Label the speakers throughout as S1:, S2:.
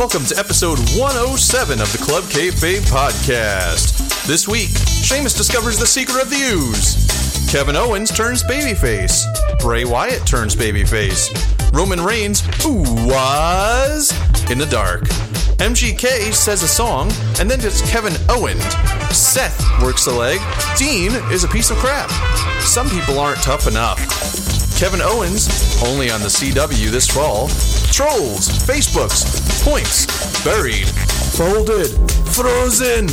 S1: Welcome to episode 107 of the Club Kayfabe podcast. This week, Sheamus discovers the secret of the ooze. Kevin Owens turns babyface. Bray Wyatt turns babyface. Roman Reigns, was in the dark. MGK says a song, and then does Kevin Owens. Seth works a leg. Dean is a piece of crap. Some people aren't tough enough. Kevin Owens, only on the CW this fall. Trolls, Facebooks, points, buried, folded, frozen,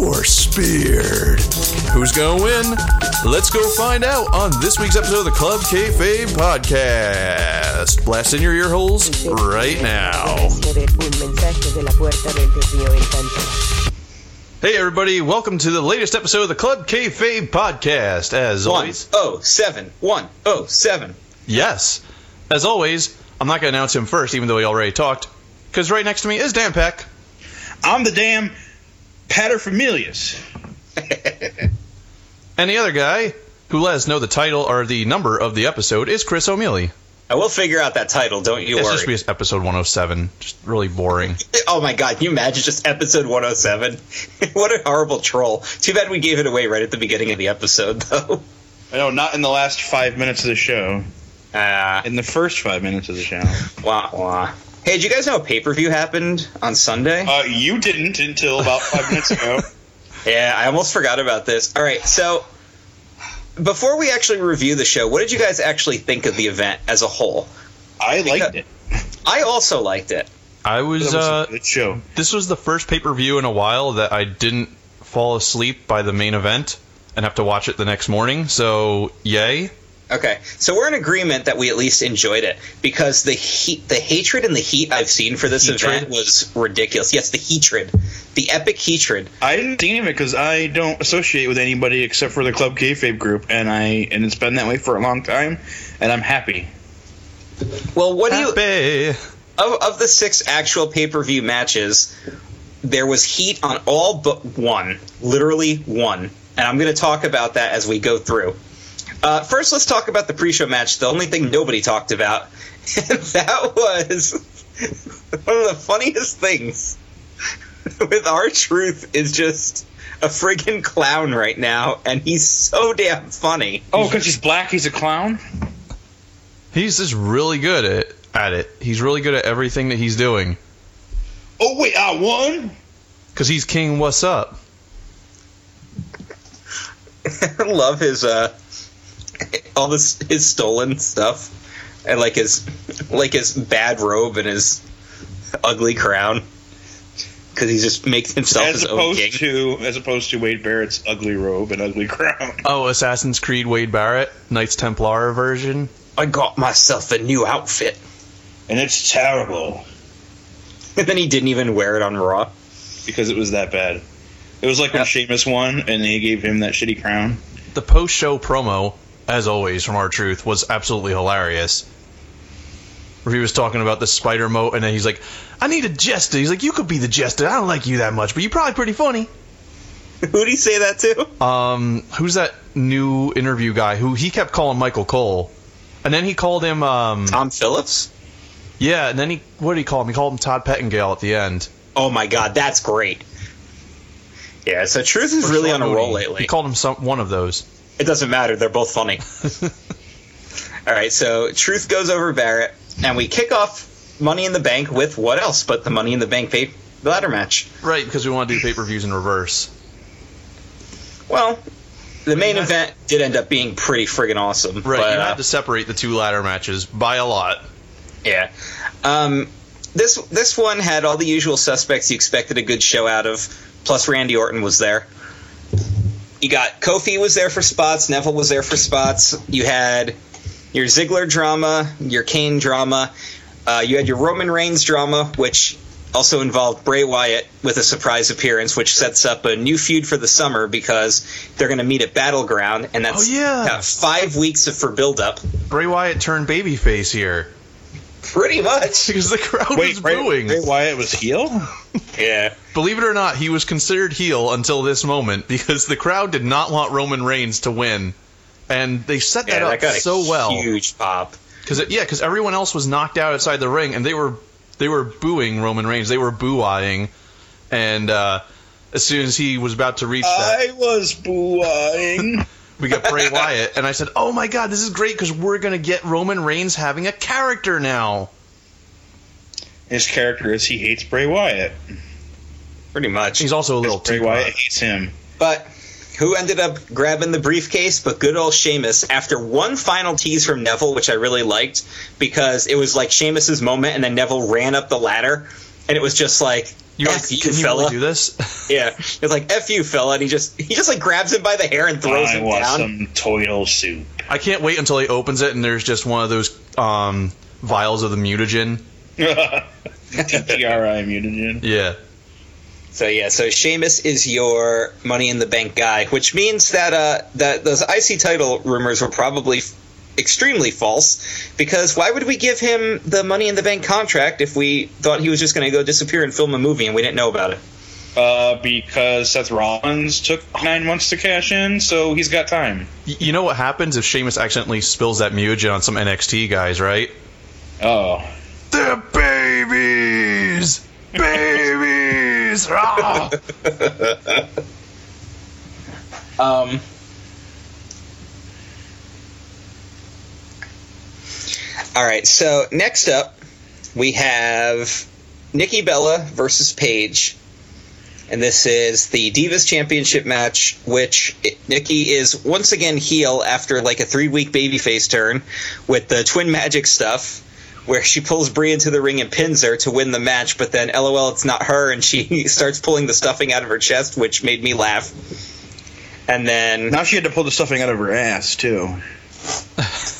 S1: or speared. Who's gonna win? Let's go find out on this week's episode of the Club Kayfabe podcast. Blast in your ear holes right now. Hey everybody, welcome to the latest episode of the Club Kayfabe podcast. As
S2: One
S1: always,
S2: oh seven. One oh seven.
S1: Yes. As always, I'm not going to announce him first, even though he already talked, because right next to me is Dan Peck.
S3: I'm the damn paterfamilias.
S1: And the other guy, who let us know the title or the number of the episode, is Chris O'Mealy.
S2: I will figure out that title. Don't you
S1: It's
S2: worry.
S1: just be episode 107. Just really boring.
S2: oh my god! Can you imagine just episode one oh seven? what a horrible troll. Too bad we gave it away right at the beginning of the episode, though.
S3: I know, not in the last five minutes of the show.
S2: Ah,
S3: In the first five minutes of the show.
S2: wah wah. Hey, did you guys know a pay per view happened on Sunday?
S3: Uh, you didn't until about five minutes ago.
S2: Yeah, I almost forgot about this. All right, so before we actually review the show, what did you guys actually think of the event as a whole?
S3: I liked it.
S2: I also liked it.
S1: I was,
S3: was
S1: uh,
S3: a good show.
S1: this was the first pay per view in a while that I didn't fall asleep by the main event and have to watch it the next morning. So, yay.
S2: Okay, so we're in agreement that we at least enjoyed it because the heat, the hatred and the heat I've seen for this
S1: Hatred?
S2: event was ridiculous. Yes, the hatred, the epic hatred.
S3: I didn't see any of it because I don't associate with anybody except for the Club Kayfabe group, and I and it's been that way for a long time, and I'm happy.
S2: Well, what do you
S1: Happy.
S2: of, of the six actual pay per view matches? There was heat on all but one, literally one, and I'm going to talk about that as we go through. Uh, first, let's talk about the pre-show match. The only thing nobody talked about, and that was one of the funniest things with R-Truth is just a friggin' clown right now, and he's so damn funny.
S3: Oh, because he's black, he's a clown.
S1: He's just really good at, at it. He's really good at everything that he's doing.
S3: Oh wait, I won.
S1: Because he's King What's Up.
S2: I love his uh all this his stolen stuff and like his like his bad robe and his ugly crown because he just makes himself
S3: As
S2: his own
S3: opposed
S2: king.
S3: to as opposed to Wade Barrett's ugly robe and ugly crown.
S1: Oh, Assassin's Creed Wade Barrett, Knights Templar version.
S2: I got myself a new outfit,
S3: And it's terrible
S2: and then he didn't even wear it on Raw.
S3: because it was that bad. It was like when
S2: Yeah.
S3: Sheamus won and they gave him that shitty crown.
S1: The post show promo, as always, from R-Truth, was absolutely hilarious. Where he was talking about the spider moat, and then he's like, I need a jester. He's like, You could be the jester. I don't like you that much, but you're probably pretty funny.
S2: Who'd he say that to?
S1: Um, who's that new interview guy who he kept calling Michael Cole? And then he called him, um,
S2: Tom Phillips.
S1: yeah, and then he, what did he call him? He called him Todd Pettengill at the end.
S2: Oh my god, that's great. Yeah, so Truth is really on a roll lately.
S1: He called him some, one of those.
S2: It doesn't matter. They're both funny. All right, so Truth goes over Barrett, and we kick off Money in the Bank with what else but the Money in the Bank pay- ladder match?
S1: Right, because we want to do pay per views in reverse.
S2: Well, the main
S1: had-
S2: event did end up being pretty friggin' awesome.
S1: Right,
S2: but,
S1: you
S2: uh,
S1: had to separate the two ladder matches by a lot.
S2: Yeah. Um, this this one had all the usual suspects you expected a good show out of. Plus, Randy Orton was there. You got Kofi was there for spots. Neville was there for spots. You had your Ziggler drama, your Kane drama. Uh, you had your Roman Reigns drama, which also involved Bray Wyatt with a surprise appearance, which sets up a new feud for the summer because they're going to meet at Battleground, and that's
S1: Oh, yeah.
S2: got five weeks of for build up.
S1: Bray Wyatt turned babyface here
S2: Pretty much.
S1: because the crowd
S3: Wait,
S1: was
S3: Bray,
S1: booing.
S3: Bray Wyatt was heel?
S2: Yeah.
S1: Believe it or not, he was considered heel until this moment because the crowd did not want Roman Reigns to win, and they set that
S2: Yeah,
S1: up
S2: that got a
S1: so well.
S2: huge pop.
S1: Because yeah, because everyone else was knocked out outside the ring, and they were they were booing Roman Reigns. They were boo-eyeing, and uh, as soon as he was about to reach that,
S3: I was booing.
S1: we got Bray Wyatt, and I said, "Oh my god, this is great because we're gonna get Roman Reigns having a character now."
S3: His character is he hates Bray Wyatt.
S2: Pretty much.
S1: He's also a little
S3: Bray
S1: too
S3: Wyatt hates him.
S2: But who ended up grabbing the briefcase but good old Sheamus after one final tease from Neville, which I really liked because it was like Sheamus's moment, and then Neville ran up the ladder, and it was just like.
S1: You're
S2: F
S1: like,
S2: you,
S1: can you
S2: fella.
S1: really do this?
S2: Yeah, it's like F you, fella, and he just he just like grabs him by the hair and throws
S3: I
S2: him
S3: want
S2: down.
S3: some toil soup.
S1: I can't wait until he opens it and there's just one of those um, vials of the mutagen.
S3: TCRI mutagen.
S1: Yeah.
S2: So yeah, so Sheamus is your Money in the Bank guy, which means that uh, that those IC title rumors were probably f- extremely false. Because why would we give him the Money in the Bank contract if we thought he was just going to go disappear and film a movie and we didn't know about it?
S3: Uh, because Seth Rollins took nine months to cash in, so he's got time.
S1: You know what happens if Sheamus accidentally spills that mutagen on some NXT guys, right?
S3: Oh.
S1: They're babies! Babies! Ah!
S2: Um, all right, so next up we have Nikki Bella versus Paige. And this is the Divas Championship match, which Nikki is once again heel after like a three week babyface turn with the twin magic stuff, where she pulls Brie into the ring and pins her to win the match, but then LOL, it's not her, and she starts pulling the stuffing out of her chest, which made me laugh. And then
S3: Now she had to pull the stuffing out of her ass, too.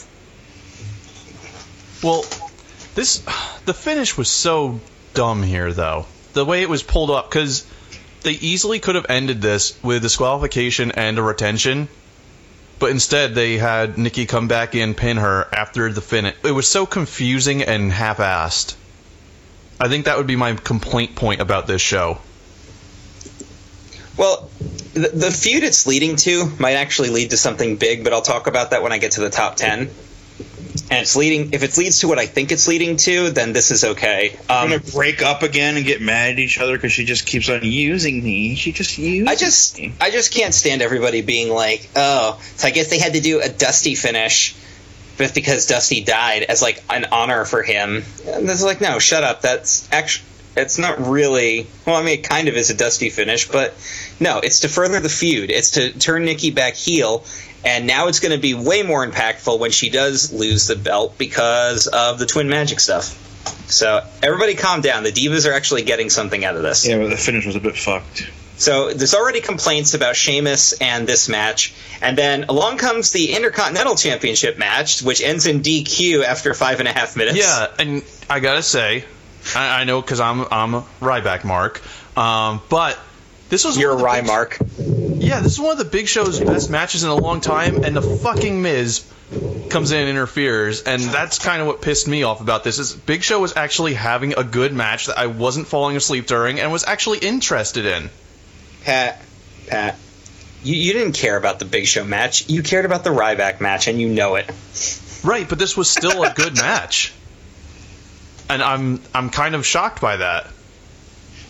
S1: Well, this the finish was so dumb here, though. The way it was pulled up, because they easily could have ended this with disqualification and a retention, but instead they had Nikki come back in, pin her after the finish. It was so confusing and half-assed. I think that would be my complaint point about this show.
S2: Well, the, the feud it's leading to might actually lead to something big, but I'll talk about that when I get to the top ten. And it's leading. If it leads to what I think it's leading to, then this is okay.
S3: I'm
S2: Um,
S3: gonna break up again and get mad at each other because she just keeps on using me. She just uses
S2: I just,
S3: me.
S2: I just can't stand everybody being like, "Oh, so I guess they had to do a Dusty finish, but because Dusty died as like an honor for him." And it's like, no, shut up. That's actually, it's not really. Well, I mean, it kind of is a Dusty finish, but no, it's to further the feud. It's to turn Nikki back heel, and now it's going to be way more impactful when she does lose the belt because of the twin magic stuff. So everybody, calm down. The divas are actually getting something out of this.
S3: Yeah, but the finish was a bit fucked.
S2: So there's already complaints about Sheamus and this match, and then along comes the Intercontinental Championship match, which ends in DQ after five and a half minutes.
S1: Yeah, and I gotta say, I, I know because I'm I'm Ryback Mark, um, but this was
S2: you're a
S1: one of the
S2: Rye mark.
S1: Yeah, this is one of the Big Show's best matches in a long time, and the fucking Miz comes in and interferes, and that's kind of what pissed me off about this. Is Big Show was actually having a good match that I wasn't falling asleep during, and was actually interested in.
S2: Pat, Pat, you, you didn't care about the Big Show match. You cared about the Ryback match, and you know it.
S1: Right, but this was still a good match, and I'm I'm kind of shocked by that.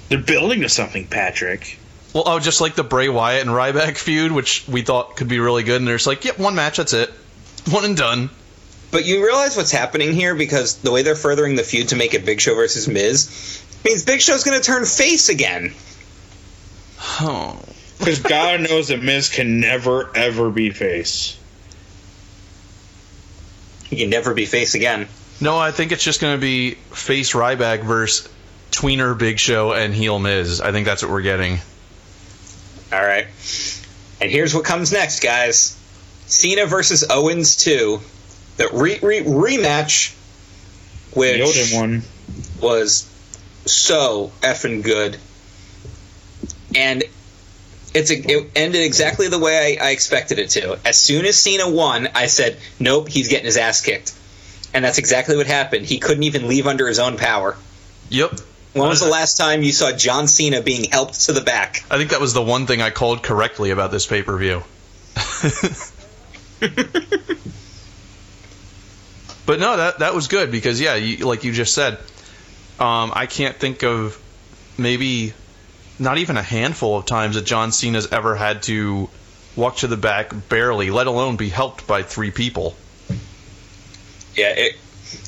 S3: They're building to something, Patrick.
S1: Well, oh, just like the Bray Wyatt and Ryback feud, which we thought could be really good, and there's like, yep, one match, that's it, one and done.
S2: But you realize what's happening here because the way they're furthering the feud to make it Big Show versus Miz means Big Show's going to turn face again.
S1: Oh.
S3: Because God knows that Miz can never, ever be face.
S2: He can never be face again.
S1: No, I think it's just going to be face Ryback versus tweener Big Show and heel Miz. I think that's what we're getting.
S2: All right. And here's what comes next, guys Cena versus Owens 2. The re- re- rematch, which
S3: Yoda one.
S2: was so effing good. And it's a, it ended exactly the way I, I expected it to. As soon as Cena won, I said, nope, he's getting his ass kicked. And that's exactly what happened. He couldn't even leave under his own power.
S1: Yep.
S2: When was the last time you saw John Cena being helped to the back?
S1: I think that was the one thing I called correctly about this pay per view. but no, that that was good because yeah, you, like you just said, um, I can't think of maybe not even a handful of times that John Cena's ever had to walk to the back barely, let alone be helped by three people.
S2: Yeah, it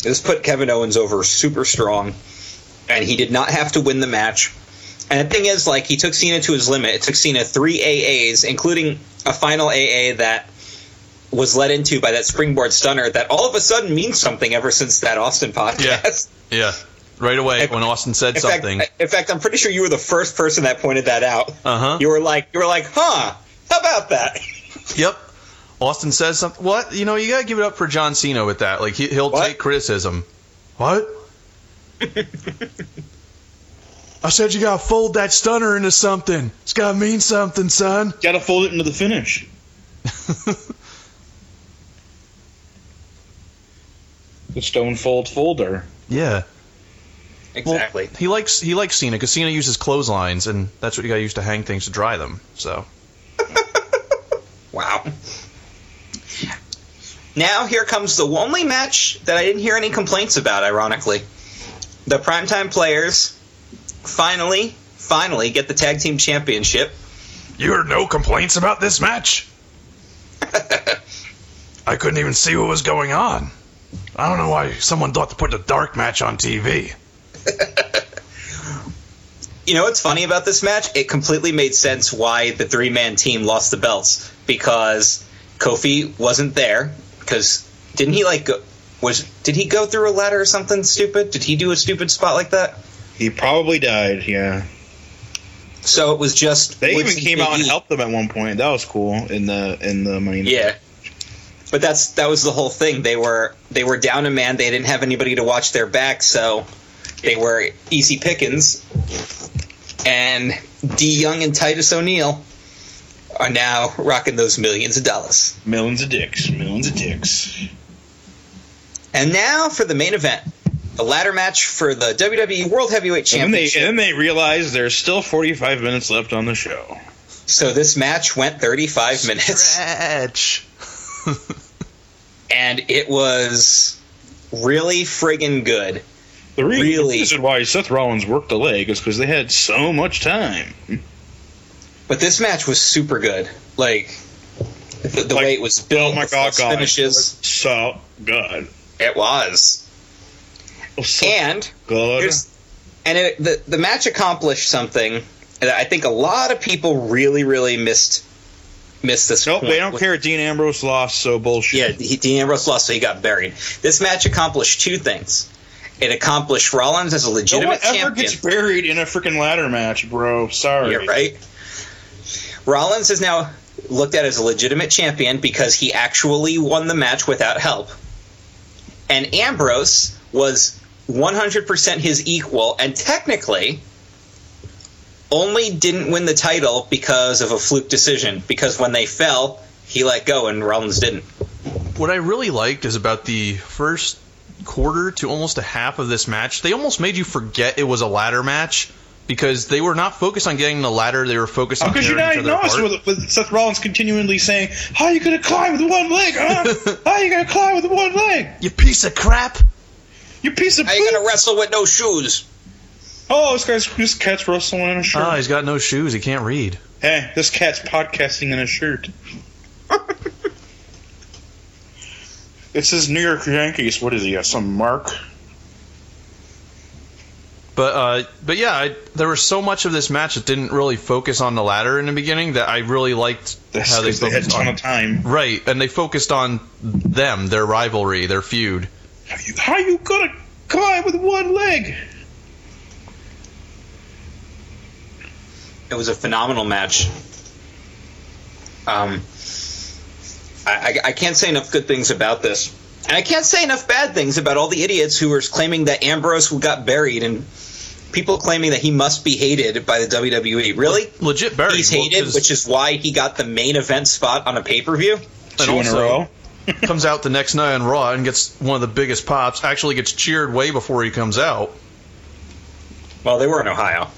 S2: this put Kevin Owens over super strong, and he did not have to win the match. And the thing is, like, he took Cena to his limit. It took Cena three AAs, including a final AA that was led into by that springboard stunner that all of a sudden means something ever since that Austin podcast.
S1: Yeah, right away when Austin said
S2: In
S1: something.
S2: fact, in fact, I'm pretty sure you were the first person that pointed that out.
S1: Uh-huh.
S2: You were like, you were like, huh? How about that?
S1: Yep. Austin says something. What? You know, you gotta give it up for John Cena with that. Like he, he'll
S2: What?
S1: take criticism. What? I said you gotta fold that stunner into something. It's gotta mean something, son.
S3: Got to fold it into the finish. The stone fold folder.
S1: Yeah. Well,
S2: Exactly.
S1: he likes he likes Cena because Cena uses clotheslines, and that's what you gotta use to hang things to dry them. So
S2: Wow. Now here comes the only match that I didn't hear any complaints about, ironically. The primetime players finally, finally get the tag team championship.
S1: you heard no complaints about this match. I couldn't even see what was going on. I don't know why someone thought to put the dark match on TV.
S2: You know what's funny about this match? It completely made sense why the three man team lost the belts because Kofi wasn't there. Because didn't he like go, was did he go through a ladder or something stupid? Did he do a stupid spot like that?
S3: He probably died. Yeah.
S2: So it was just
S3: They
S2: Woods
S3: even came out and helped them at one point. That was cool in the in the main.
S2: Yeah. But that's that was the whole thing. They were they were down a man. They didn't have anybody to watch their back, so they were easy pickings. And D Young and Titus O'Neil are now rocking those millions of dollars.
S3: Millions of dicks. Millions of dicks.
S2: And now for the main event, a ladder match for the WWE World Heavyweight
S3: And then, they,
S2: Championship.
S3: and then they realized there's still 45 minutes left on the show.
S2: so this match went 35 minutes.
S1: Stretch.
S2: and it was really friggin' good.
S3: The re-
S2: Really?
S3: reason why Seth Rollins worked the leg is because they had so much time.
S2: But this match was super good. Like the, the
S3: Like,
S2: way it was built,
S3: Oh my
S2: the
S3: god,
S2: false
S3: guys.
S2: finishes.
S3: So good.
S2: It was,
S3: was so
S2: and
S3: good.
S2: and it, the the match accomplished something that I think a lot of people really really missed missed this.
S3: Nope,
S2: point.
S3: they don't care. Dean Ambrose lost, so bullshit.
S2: Yeah, he, Dean Ambrose lost, so he got buried. This match accomplished two things. It accomplished Rollins as a legitimate
S3: No one ever
S2: champion.
S3: gets buried in a freaking ladder match, bro. Sorry.
S2: Right. Rollins is now looked at as a legitimate champion because he actually won the match without help. And Ambrose was 100% his equal and technically only didn't win the title because of a fluke decision because when they fell, he let go and Rollins didn't.
S1: What I really liked is about the first quarter to almost a half of this match, they almost made you forget it was a ladder match because they were not focused on getting the ladder. They were focused on
S3: Because you
S1: tearing
S3: not
S1: each other
S3: notice
S1: apart.
S3: with, with Seth Rollins continually saying, "How are you gonna climb with one leg? Huh? How you gonna climb with one leg?
S1: You piece of crap!
S3: You piece of
S2: How you
S3: poop!"
S2: gonna wrestle with no shoes?
S3: Oh, this guy's this cat's wrestling in a shirt.
S1: Ah, he's got no shoes. He can't read.
S3: hey, this cat's podcasting in a shirt. this is New York Yankees. What is he? uh, Some mark?
S1: But uh, but yeah, I, there was so much of this match that didn't really focus on the ladder in the beginning that I really liked
S3: That's
S1: how they
S3: because they had a
S1: focused
S3: ton
S1: on.
S3: of time.
S1: Right, and they focused on them, their rivalry, their feud.
S3: How you, how you gonna climb with one leg?
S2: It was a phenomenal match. Um, I, I, I can't say enough good things about this. And I can't say enough bad things about all the idiots who were claiming that Ambrose got buried and people claiming that he must be hated by the WWE. Really?
S1: Legit buried.
S2: He's
S1: well,
S2: which is why he got the main event spot on a pay per view.
S1: and
S3: Two in a row.
S1: comes out the next night on Raw and gets one of the biggest pops. Actually, gets cheered way before he comes out.
S2: Well, they were in Ohio.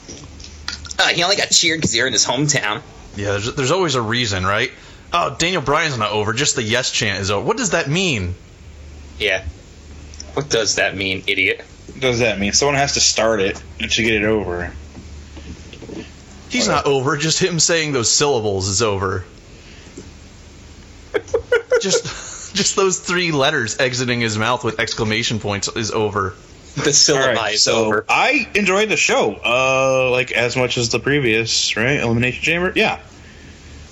S2: Uh, he only got cheered because they're in his hometown.
S1: Yeah, there's, there's always a reason, right? Oh, Daniel Bryan's not over. Just the yes chant is over. What does that mean?
S2: Yeah. What does that mean, idiot?
S3: What does that mean? Someone has to start it to get it over.
S1: He's not over. Just him saying those syllables is over. just, just those three letters exiting his mouth with exclamation points is over.
S2: The syllabi
S3: Alright,
S2: is
S3: so
S2: over.
S3: I enjoyed the show, uh, like as much as the previous, right? Elimination Chamber. Yeah,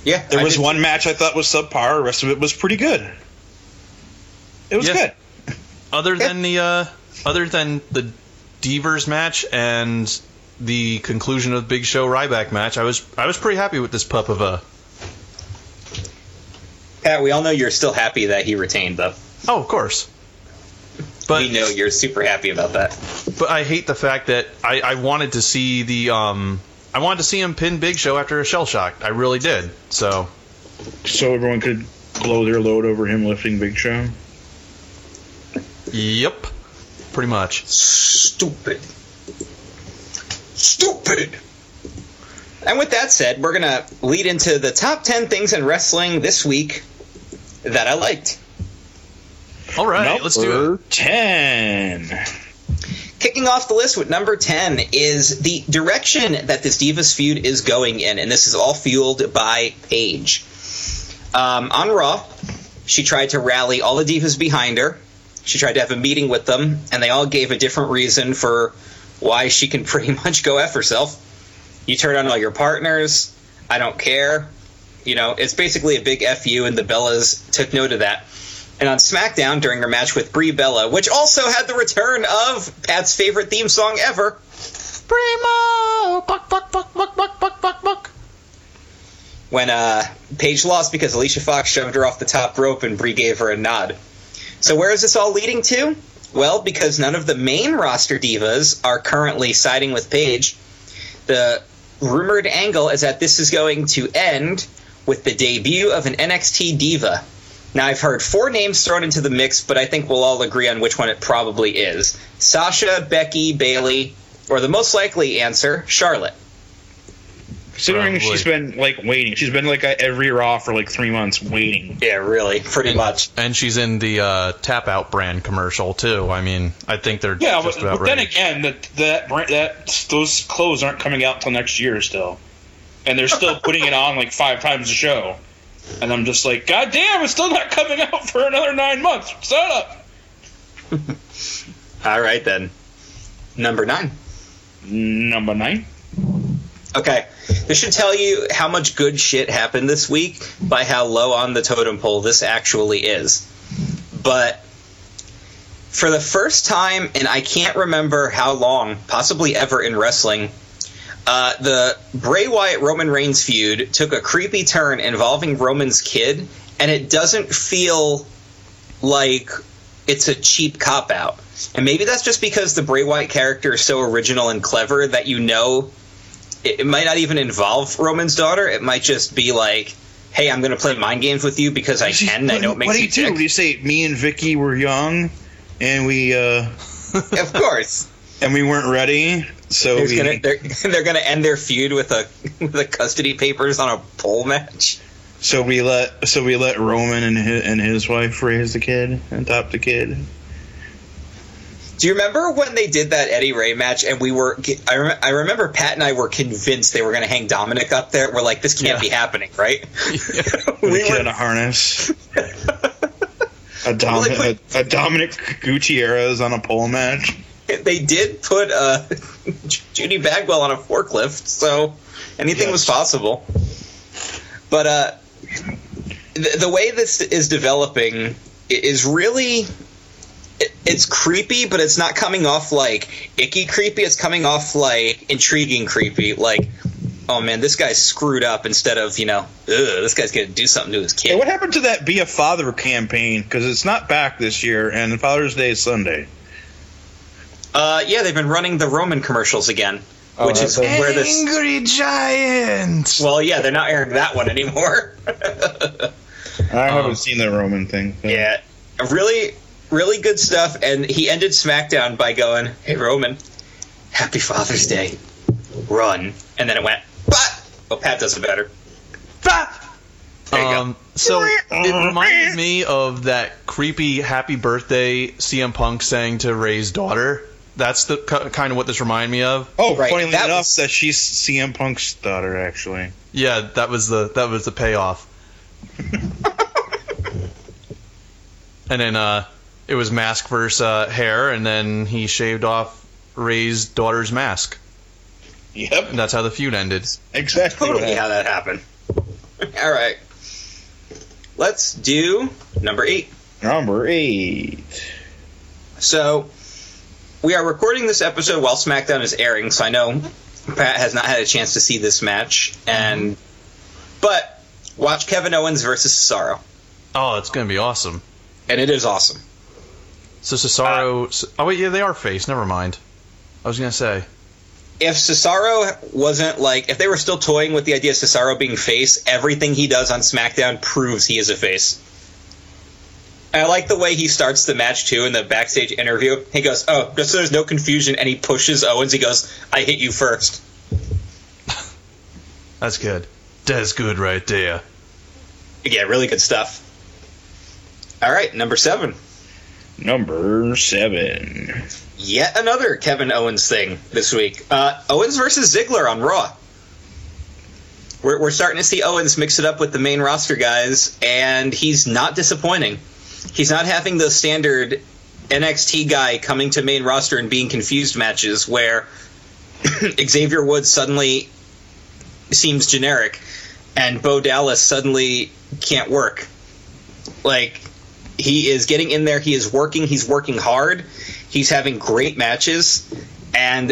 S2: Yeah,
S3: there
S2: I
S3: was
S2: did-
S3: one match I thought was subpar. The rest of it was pretty good. It was
S1: Yeah.
S3: good.
S1: Other than the, uh, other than the Divas match and the conclusion of Big Show Ryback match, I was, I was pretty happy with this pup of a.
S2: Pat, we all know you're still happy that he retained, though.
S1: Oh, of course. But
S2: we know you're super happy about that.
S1: But I hate the fact that I, I wanted to see the um I wanted to see him pin Big Show after a shell shock. I really did. So
S3: So everyone could blow their load over him lifting Big Show.
S1: Yep, pretty much.
S2: Stupid. Stupid. And with that said, we're going to lead into the top 10 things in wrestling this week that I liked.
S1: All right, let's do it.
S3: Ten.
S2: Kicking off the list with number 10 is the direction that this Divas feud is going in, and this is all fueled by Paige. Um, on Raw, she tried to rally all the Divas behind her. She tried to have a meeting with them, and they all gave a different reason for why she can pretty much go F herself. You turn on all your partners. I don't care. You know, it's basically a big FU, and the Bellas took note of that. And on SmackDown during her match with Brie Bella, which also had the return of Pat's favorite theme song ever,
S1: Primo! Buck, buck, buck, buck, buck, buck, buck, buck.
S2: when uh, Paige lost because Alicia Fox shoved her off the top rope and Brie gave her a nod. So where is this all leading to? Well, because none of the main roster divas are currently siding with Paige, the rumored angle is that this is going to end with the debut of an NXT diva. Now, I've heard four names thrown into the mix, but I think we'll all agree on which one it probably is Sasha, Becky, Bayley, or the most likely answer, Charlotte.
S3: Considering
S1: Probably.
S3: she's been like waiting, she's been like at every Raw for like three months waiting.
S2: Yeah, really, pretty much.
S1: And she's in the uh, Tap Out brand commercial too. I mean, I think they're
S3: Yeah,
S1: just
S3: but,
S1: about
S3: but then again, that that brand, that those clothes aren't coming out till next year still, and they're still putting it on like five times a show. And I'm just like, God damn, it's still not coming out for another nine months. Shut up.
S2: All right, then. Number nine.
S3: Number nine.
S2: Okay. This should tell you how much good shit happened this week by how low on the totem pole this actually is. But for the first time, and I can't remember how long, possibly ever in wrestling, uh, the Bray Wyatt Roman Reigns feud took a creepy turn involving Roman's kid, and it doesn't feel like it's a cheap cop out. And maybe that's just because the Bray Wyatt character is so original and clever that you know it, it might not even involve Roman's daughter. It might just be like, hey, I'm going to play mind games with you because I can. I know it makes
S3: what do
S2: you
S3: you do?
S2: tick.
S3: Do you say me and Vicky were young, and we uh
S2: of course.
S3: and we weren't ready, so we,
S2: gonna, they're they're going to end their feud with a with the custody papers on a pole match.
S3: so we let so we let Roman and his, and his wife raise the kid and adopt the kid.
S2: Do you remember when they did that Eddie Rey match and we were? I, rem- I remember Pat and I were convinced they were going to hang Dominic up there. We're like, this can't
S1: Yeah.
S2: be happening, right?
S3: With
S2: we
S3: a kid in a harness. A, Dom-
S2: Like,
S3: a, a Dominic Gutierrez on a pole match.
S2: they did put uh, Judy Bagwell on a forklift, so anything was possible. But uh, the, the way this is developing is really. It- It's creepy, but it's not coming off like icky creepy. It's coming off like intriguing creepy. Like, oh man, this guy's screwed up instead of, you know, ugh, this guy's going to do something to his
S3: Hey,
S2: kid.
S3: what happened to that Be a Father campaign? Because it's not back this year, and Father's Day is Sunday.
S2: Uh, yeah, they've been running the Roman commercials again,
S3: Oh,
S2: which is
S3: that's-
S2: where this.
S1: Angry Giant.
S2: Well, yeah, they're not airing that one anymore.
S3: I haven't
S1: Um,
S3: seen the Roman thing. so-
S2: yeah, really, really good stuff. And he ended SmackDown by going, "Hey Roman, Happy Father's Day, run." And then it went, "But." Well, Pat does it better. Bah!
S1: Um, so it reminded me of that creepy happy birthday CM Punk saying to Rey's daughter. That's the ki- kind of what this reminded me of.
S4: Oh,
S2: Right,
S4: funnily
S2: that
S4: enough,
S2: was-
S4: that she's CM Punk's daughter, actually.
S1: Yeah, that was the that was the payoff. and then uh, it was mask versus uh, hair, and then he shaved off Rey's daughter's mask,
S4: Yep,
S1: and that's how the feud ended.
S4: exactly. what
S2: Totally
S4: happened.
S2: how that happened. All right. Let's do number eight.
S4: Number eight.
S2: So, we are recording this episode while SmackDown is airing, so I know Pat has not had a chance to see this match, and but watch Kevin Owens versus Cesaro,
S1: Oh, it's gonna be awesome.
S2: and it is awesome.
S1: So Cesaro. Uh, oh wait, yeah, they are face. Never mind. I was gonna say.
S2: If Cesaro wasn't like, if they were still toying with the idea of Cesaro being face, everything he does on SmackDown proves he is a face. I like the way he starts the match too in the backstage interview. He goes, "Oh, just so there's no confusion," and he pushes Owens. He goes, "I hit you first.
S1: That's good. That's good right there.
S2: Yeah, really good stuff. All right, number seven.
S4: Number seven.
S2: Yet another Kevin Owens thing this week. Uh, Owens versus Ziggler on Raw. We're, we're starting to see Owens mix it up with the main roster guys, and he's not disappointing. He's not having the standard NXT guy coming to main roster and being confused matches where Xavier Woods suddenly seems generic and Bo Dallas suddenly can't work. Like, he is getting in there, he is working, he's working hard, he's having great matches, and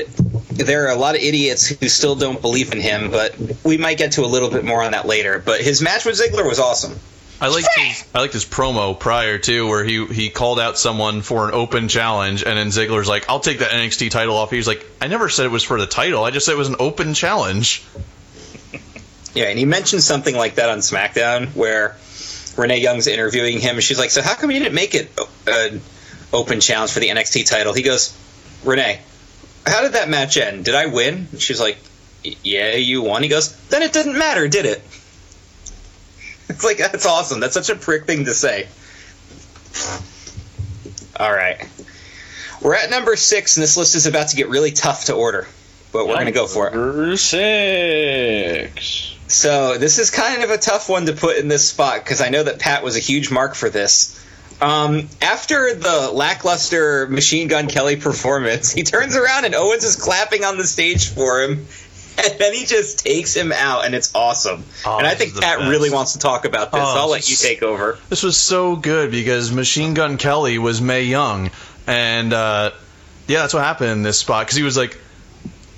S2: there are a lot of idiots who still don't believe in him, but we might get to a little bit more on that later. But his match with Ziggler was awesome.
S1: I liked his I liked his promo prior too, where he he called out someone for an open challenge, and then Ziggler's like, "I'll take that NXT title off." He's like, "I never said it was for the title. I just said it was an open challenge."
S2: Yeah, and he mentioned something like that on SmackDown where Renee Young's interviewing him, and she's like, "So how come you didn't make it an open challenge for the NXT title?" He goes, "Renee, how did that match end? Did I win?" She's like, "Yeah, you won." He goes, "Then it didn't matter, did it?" It's like that's awesome. That's such a prick thing to say. All right, we're at number six, and this list is about to get really tough to order, but we're gonna go for it.
S4: Number six.
S2: So this is kind of a tough one to put in this spot because I know that Pat was a huge mark for this. Um, after the lackluster Machine Gun Kelly performance, he turns around and Owens is clapping on the stage for him, and then he just takes him out, and it's awesome.
S1: Oh,
S2: and I think Pat
S1: best.
S2: really wants to talk about this.
S1: Oh,
S2: I'll let you take over.
S1: This was so good because Machine Gun Kelly was Mae Young, and uh, yeah, that's what happened in this spot because he was like,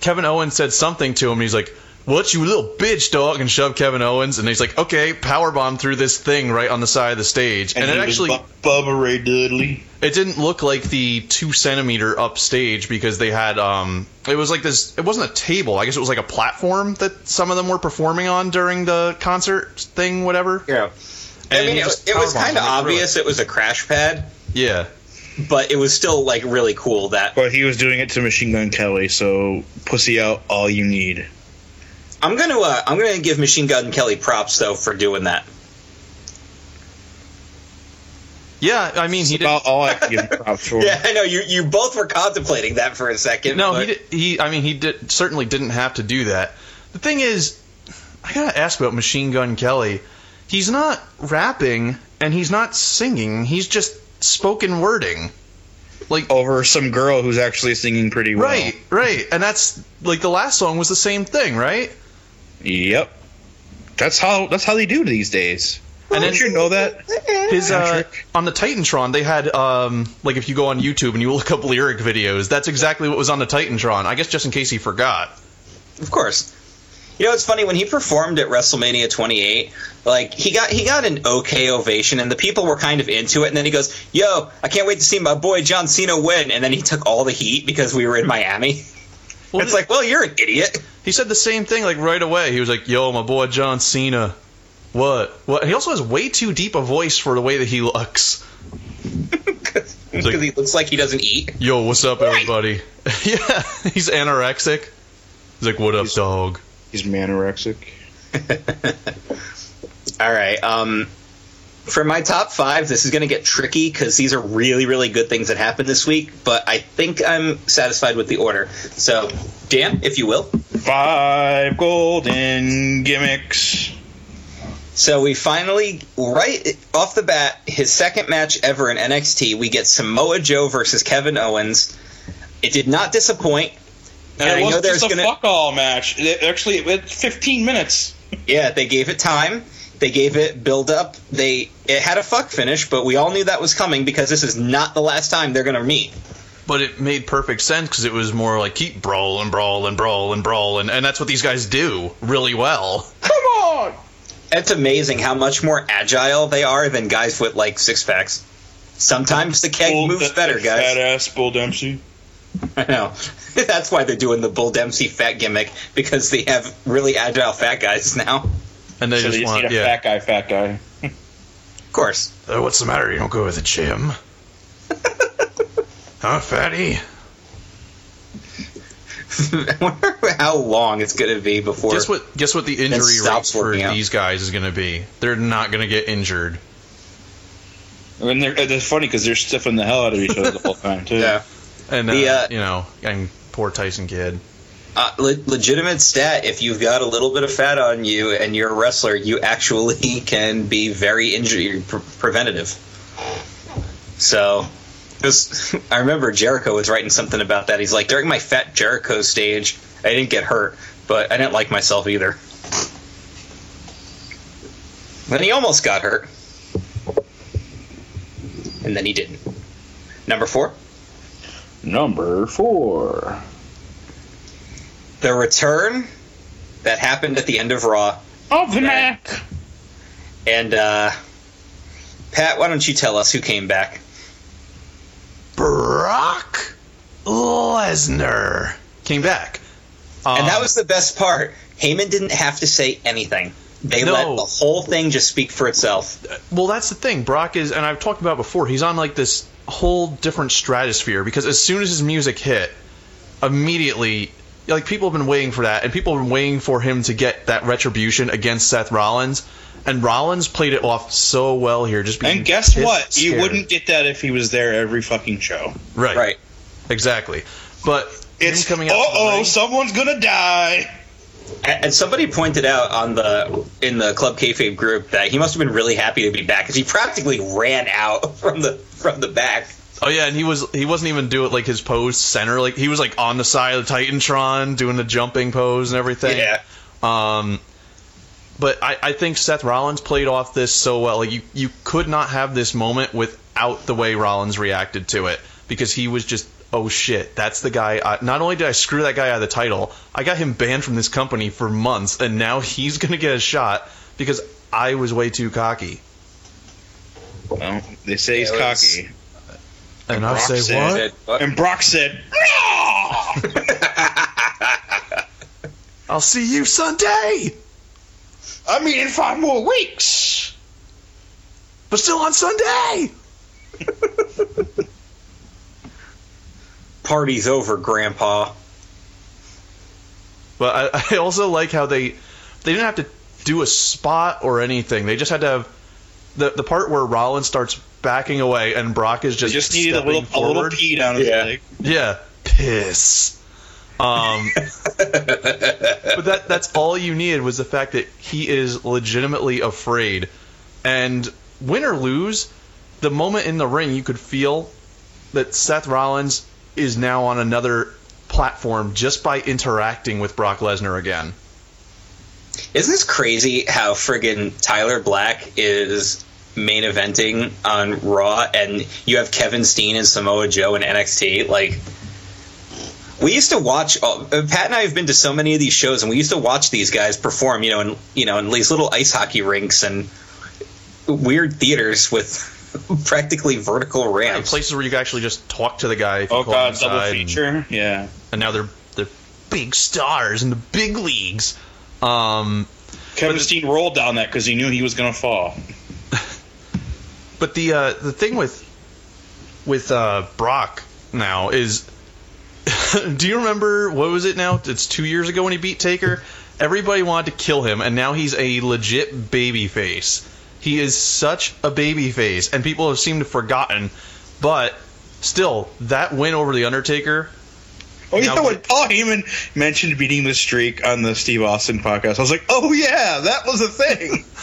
S1: Kevin Owens said something to him, and he's like, "What you little bitch, dog?" and shove Kevin Owens, and he's like, "Okay, powerbomb through this thing right on the side of the stage," and,
S4: And,
S1: it actually
S4: Bu- Bubba Ray Dudley.
S1: it didn't look like the two centimeter upstage because they had um it was like this it wasn't a table i guess it was like a platform that some of them were performing on during the concert thing whatever
S2: Yeah. I
S1: And
S2: mean, it,
S1: just
S2: it was kind of
S1: right through
S2: obvious it was a crash pad,
S1: yeah
S2: but it was still like really cool that
S4: But he was doing it to Machine Gun Kelly, so pussy out all you need.
S2: I'm gonna uh, I'm gonna give Machine Gun Kelly props though for doing that.
S1: yeah i mean he did
S4: About all I can give props for.
S2: Yeah, I know you you both were contemplating that for a second.
S1: no
S2: but-
S1: he did he i mean he did certainly didn't have to do that the thing is i gotta ask about machine gun kelly he's not rapping and he's not singing he's just spoken wording like
S4: Over some girl who's actually singing pretty well.
S1: Right, right. And that's like the last song was the same thing, right?
S4: Yep. That's how that's how they do these days.
S1: And
S4: And
S1: then-
S4: Did you know that?
S1: His uh, on the Titantron, they had um like if you go on YouTube and you look up lyric videos, that's exactly what was on the Titantron. I guess just in case he forgot.
S2: Of course. You know, it's funny when he performed at WrestleMania 28. Like he got he got an okay ovation, and the people were kind of into it. And then he goes, "Yo, I can't wait to see my boy John Cena win." And then he took all the heat because we were in Miami.
S1: Well,
S2: it's like, well, you're an idiot.
S1: he said the same thing like right away. He was like, "Yo, my boy John Cena." What? What? He also has way too deep a voice for the way that he looks.
S2: Because
S1: like-
S2: he looks like he doesn't eat.
S1: Yo, what's up, everybody? yeah, he's anorexic. He's like, "What up, dog?"
S4: He's manorexic.
S2: All right. Um, For my top five, this is going to get tricky because these are really, really good things that happened this week. But I think I'm satisfied with the order. So, Dan, if you will.
S4: Five golden gimmicks.
S2: So we finally, right off the bat, his second match ever in NXT, we get Samoa Joe versus Kevin Owens. It did not disappoint.
S3: And
S2: I
S3: it
S2: there's
S3: just a
S2: gonna-
S3: fuck all match. It actually, it was 15 minutes.
S2: Yeah, they gave it time. They gave it build up. They it had a fuck finish, but we all knew that was coming because this is not the last time they're going to meet.
S1: But it made perfect sense because it was more like keep brawling, brawling, brawling, brawling, and brawl, and, brawl. and and that's what these guys do really well.
S3: Come on!
S2: It's amazing how much more agile they are than guys with like six packs. Sometimes the keg
S3: Bull-
S2: moves
S3: that-
S2: better,
S3: that
S2: guys.
S3: Badass Bull Dempsey.
S2: I know. That's why they're doing the Bull Dempsey fat gimmick because they have really agile fat guys now.
S1: And they
S3: So
S1: just
S3: they just
S1: want,
S3: need a
S1: yeah.
S3: fat guy, fat guy.
S2: Of course.
S1: Uh, what's the matter? You don't go to the gym? huh, fatty?
S2: I wonder how long it's going to be before.
S1: Guess what? Guess what the injury rate for
S2: out.
S1: these guys is going to be? They're not going to get injured.
S3: And they're, it's funny because they're stiffing the hell out of each other the whole time, too.
S2: Yeah.
S1: And uh,
S2: The, uh,
S1: you know, and poor Tyson Kidd.
S2: Uh, le- legitimate stat if you've got a little bit of fat on you and you're a wrestler, you actually can be very injury pre- preventative. So, this, I remember Jericho was writing something about that. He's like, during my fat Jericho stage, I didn't get hurt, but I didn't like myself either. Then he almost got hurt. And then he didn't. Number four.
S3: Number four.
S2: The return that happened at the end of Raw.
S3: Of the
S2: Mac.
S3: Mac.
S2: And uh, Pat, why don't you tell us who came back?
S1: Brock Lesnar came back.
S2: and that
S1: Um,
S2: was the best part. Heyman didn't have to say anything. They
S1: No.
S2: let the whole thing just speak for itself.
S1: well, that's the thing. Brock is, and I've talked about before. He's on like this whole different stratosphere because as soon as his music hit, immediately, like people have been waiting for that, and people have been waiting for him to get that retribution against Seth Rollins. And Rollins played it off so well here. Just being
S3: And guess
S1: pissed
S3: what? You wouldn't get that if he was there every fucking show.
S1: right,
S2: Right.
S1: exactly. But
S3: It's
S1: him coming out. Uh-oh,
S3: someone's gonna die.
S2: And and somebody pointed out on the in the Club Kayfabe group that he must have been really happy to be back because he practically ran out from the from the back.
S1: Oh yeah, and he was he wasn't even doing like his pose center. Like he was like on the side of the Titantron doing the jumping pose and everything.
S2: Yeah.
S1: Um, but I, I think Seth Rollins played off this so well. Like you, you could not have this moment without the way Rollins reacted to it because he was just, oh shit, that's the guy. I, not only did I screw that guy out of the title, I got him banned from this company for months, and now he's gonna get a shot because I was way too cocky.
S3: Well, they say he's
S2: It was-
S3: cocky.
S1: And I
S3: Brock
S1: say
S3: said
S1: what?
S3: And Brock said,
S1: I'll see you Sunday,
S3: I mean, in five more weeks.
S1: but still on Sunday.
S2: Party's over, Grandpa.
S1: But I, I also like how they they didn't have to do a spot or anything. They just had to have the the part where Rollins starts backing away and Brock is
S3: They
S1: just
S3: just needed a
S1: stepping
S3: little, a little
S1: forward.
S3: pee down his
S2: Yeah.
S3: leg.
S1: Yeah, piss. Um, but that that's all you needed was the fact that he is legitimately afraid, and win or lose, the moment in the ring you could feel that Seth Rollins is now on another platform just by interacting with Brock Lesnar again.
S2: Isn't this crazy how friggin' Tyler Black is main eventing on Raw and you have Kevin Steen and Samoa Joe in NXT? Like, we used to watch. Uh, Pat and I have been to so many of these shows, and we used to watch these guys perform. You know, in you know, in these little ice hockey rinks and weird theaters with practically vertical
S1: And
S2: ramps.
S1: places where you can actually just talk to the guy. if you
S3: Oh
S1: call
S3: god, double
S1: inside, and-
S3: feature. Yeah.
S1: And, now they're they're big stars in the big leagues. Um,
S3: Kevin Steen rolled down that because he knew he was gonna fall.
S1: But the uh, the thing with with uh, Brock now is, do you remember what was it now? It's two years ago when he beat Taker. Everybody wanted to kill him, and now he's a legit baby face. He is such a baby face, and people have seemed to have forgotten. But still, that win over the Undertaker.
S4: Oh yeah,
S1: Now-
S4: when Paul Heyman mentioned beating the streak on the Steve Austin podcast, I was like, oh yeah, that was a thing.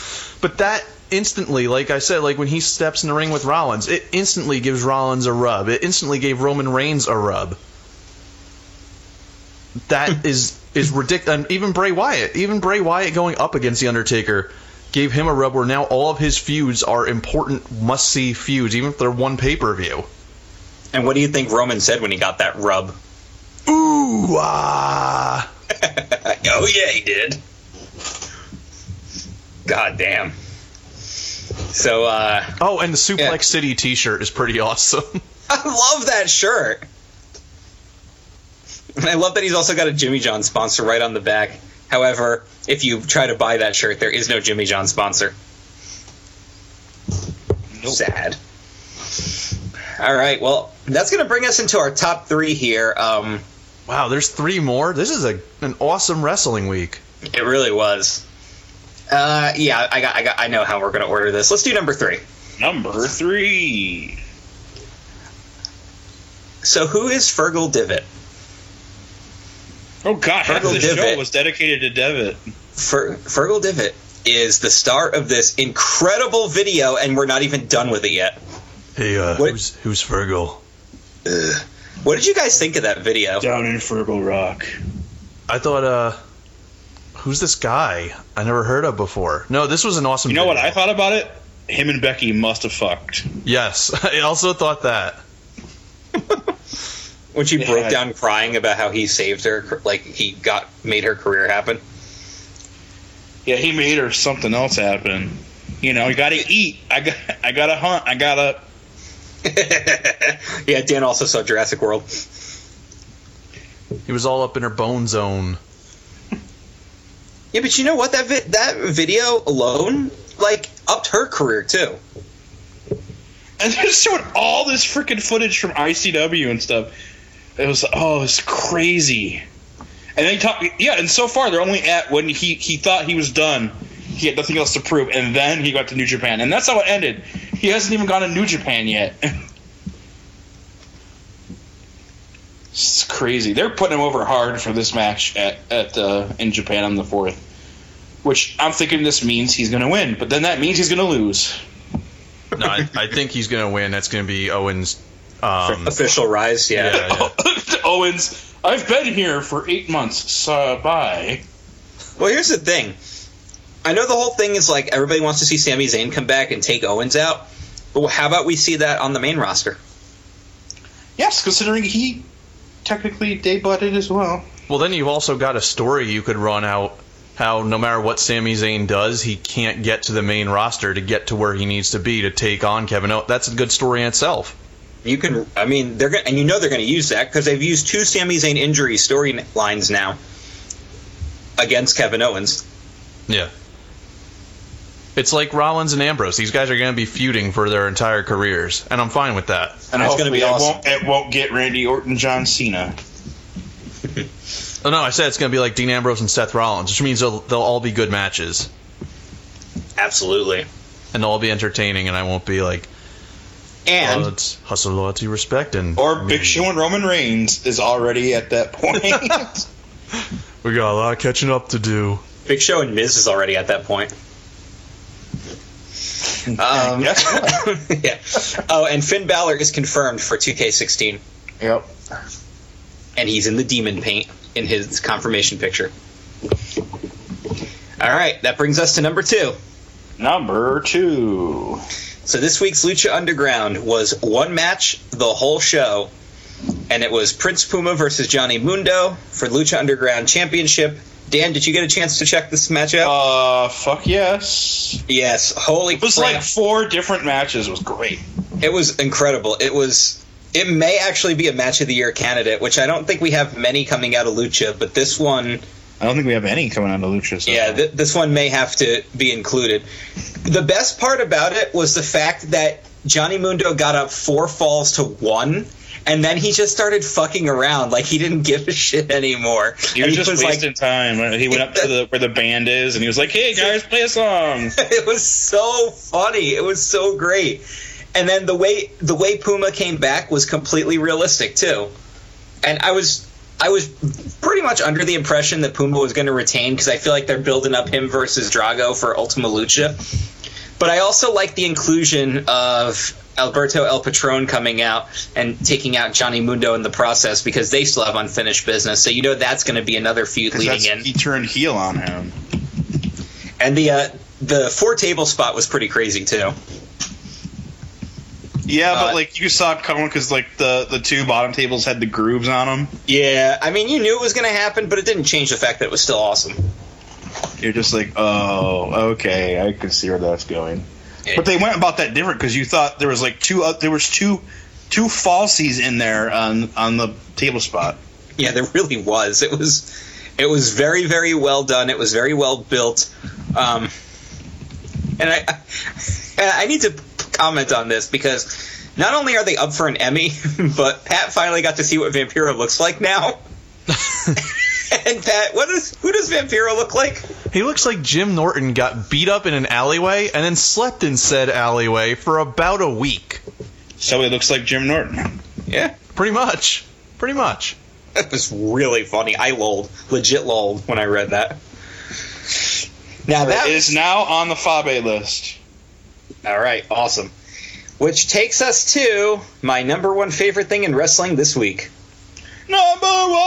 S1: But that instantly, like I said, like when he steps in the ring with Rollins, it instantly gives Rollins a rub. It instantly gave Roman Reigns a rub. That is is ridiculous. And even Bray Wyatt, even Bray Wyatt going up against the Undertaker, gave him a rub. Where now all of his feuds are important, must see feuds, even if they're one pay per view.
S2: And what do you think Roman said when he got that rub?
S1: Ooh ah.
S2: oh yeah, he did. God damn. So uh
S1: Oh, and the Suplex
S2: Yeah.
S1: City T-shirt is pretty awesome.
S2: I love that shirt. And I love that he's also got a Jimmy John sponsor right on the back. However, if you try to buy that shirt, there is no Jimmy John sponsor. Sad. All right, well, that's going to bring us into our top three here. Um,
S1: wow, there's three more. This is a an awesome wrestling week.
S2: it really was. Uh, yeah, I got, I got, I know how we're going to order this. Let's do number three.
S3: Number three.
S2: So, who is Fergal Devitt?
S3: Oh God, half of
S2: Fergal
S3: the show
S2: Devitt.
S3: was dedicated to Devitt.
S2: Fer- Fergal Devitt is the star of this incredible video, and we're not even done with it yet.
S1: Hey, uh,
S2: What-
S1: who's who's Virgil?
S2: Ugh. What did you guys think of that video?
S3: Down in Fergal Rock.
S1: I thought, uh, who's this guy? I never heard of before. No, this was an awesome.
S3: You know what. I thought about it? Him and Becky must have fucked.
S1: Yes, I also thought that.
S2: When she
S3: Yeah.
S2: broke down crying about how he saved her, like he got made her career happen.
S3: Yeah, he made her something else happen. You know, you got to eat. I got, I got to hunt. I got to.
S2: yeah, Dan also saw Jurassic World.
S1: He was all up in her bone zone.
S2: Yeah, but you know what? That vi- that video alone, like, upped her career too.
S3: And they showed all this freaking footage from ICW and stuff. It was oh, it's crazy. And they talk, yeah. And so far, they're only at when he he thought he was done. He had nothing else to prove, and then he got to New Japan, and that's how it ended. He hasn't even gone to New Japan yet. it's crazy. They're putting him over hard for this match at at uh, in Japan on the fourth. Which I'm thinking this means he's going to win, but then that means he's going to lose.
S1: No, I, I think he's gonna win. That's gonna be Owens. Um,
S2: Official rise, yeah.
S1: yeah, yeah.
S3: Owens, I've been here for eight months. So bye.
S2: Well, here's the thing. I know the whole thing is like everybody wants to see Sami Zayn come back and take Owens out, but how about we see that on the main roster?
S3: Yes, considering he technically debuted as well.
S1: Well, then you've also got a story you could run out. How no matter what Sami Zayn does, he can't get to the main roster to get to where he needs to be to take on Kevin Owens. That's a good story in itself.
S2: You can, I mean, they're gonna, and you know they're going to use that because they've used two Sami Zayn injury storylines now against Kevin Owens.
S1: Yeah. It's like Rollins and Ambrose. These guys are going to be feuding for their entire careers, and I'm fine with that.
S3: And
S2: That's gonna
S3: hopefully
S2: be
S3: it
S2: awesome.
S3: won't, it won't get Randy Orton, John Cena.
S1: Oh no, I said it's going to be like Dean Ambrose and Seth Rollins, which means they'll, they'll all be good matches,
S2: Absolutely.
S1: and they'll all be entertaining, and I won't be like,
S2: And
S1: oh, it's hustle, loyalty, respect, and
S3: Or Big Show and Roman Reigns is already at that point.
S1: we got a lot of catching up to do.
S2: Big Show and Miz is already at that point. Um, yeah. Oh, and Finn Balor is confirmed for 2K16,
S3: Yep.
S2: and he's in the demon paint in his confirmation picture. All right, that brings us to number two.
S3: Number two.
S2: So this week's Lucha Underground was one match the whole show, and it was Prince Puma versus Johnny Mundo for Lucha Underground Championship. Dan, did you get a chance to check this match out?
S3: Uh, fuck yes.
S2: yes. Holy
S3: It was
S2: crap.
S3: like four different matches. It was great.
S2: It was incredible. It was. It may actually be a match of the year candidate, which I don't think we have many coming out of Lucha, but this one,
S4: I don't think we have any coming out of Lucha. So.
S2: yeah, th- this one may have to be included. The best part about it was the fact that Johnny Mundo got up four falls to one. And then he just started fucking around like he didn't give a shit anymore.
S3: He
S2: And
S3: was just
S2: like,
S3: wasting time. Uh, he went up to the where the band is, and he was like, "Hey guys, play a song."
S2: it was so funny. It was so great. And then the way the way Puma came back was completely realistic too. And I was I was pretty much under the impression that Puma was going to retain because I feel like they're building up him versus Drago for Ultima Lucha. But I also like the inclusion of Alberto El Patron coming out and taking out Johnny Mundo in the process because they still have unfinished business. So you know that's going to be another feud leading in.
S4: he turned heel on him.
S2: And the uh, the four table spot was pretty crazy too.
S4: Yeah,
S2: Uh,
S4: but like you saw it coming because like the the two bottom tables had the grooves on them.
S2: Yeah, I mean, you knew it was going to happen, but it didn't change the fact that it was still awesome.
S4: You're just like, oh, okay, I can see where that's going. But they went about that different because you thought there was like two, uh, there was two, two falsies in there on on the table spot.
S2: Yeah, there really was. It was, it was very, very well done. It was very well built. Um, and I, I, I need to comment on this because not only are they up for an Emmy, but Pat finally got to see what Vampiro looks like now. and Pat, what is who does Vampiro look like?
S1: He looks like Jim Norton got beat up in an alleyway and then slept in said alleyway for about a week.
S3: So he looks like Jim Norton.
S2: Yeah,
S1: Pretty much. Pretty much.
S2: That was really funny. I lolled, legit lolled when I read that. Now that
S3: It is now on the Fabe list.
S2: all right, awesome. Which takes us to my number one favorite thing in wrestling this week.
S3: Number one.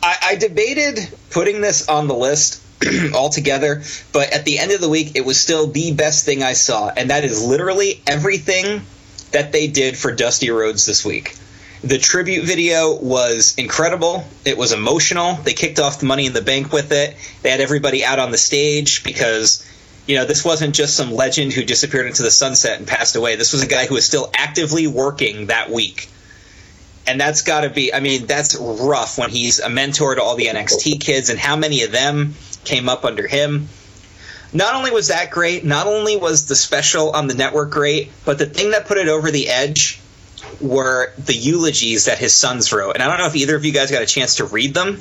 S2: I, I debated putting this on the list altogether, but at the end of the week, it was still the best thing I saw, and that is literally everything that they did for Dusty Rhodes this week. The tribute video was incredible. It was emotional. They kicked off the Money in the Bank with it. They had everybody out on the stage because, you know, this wasn't just some legend who disappeared into the sunset and passed away. This was a guy who was still actively working that week and that's got to be i mean that's rough when he's a mentor to all the nxt kids and how many of them came up under him. Not only was that great not only was the special on the network great but the thing that put it over the edge were the eulogies that his sons wrote. And i don't know if either of you guys got a chance to read them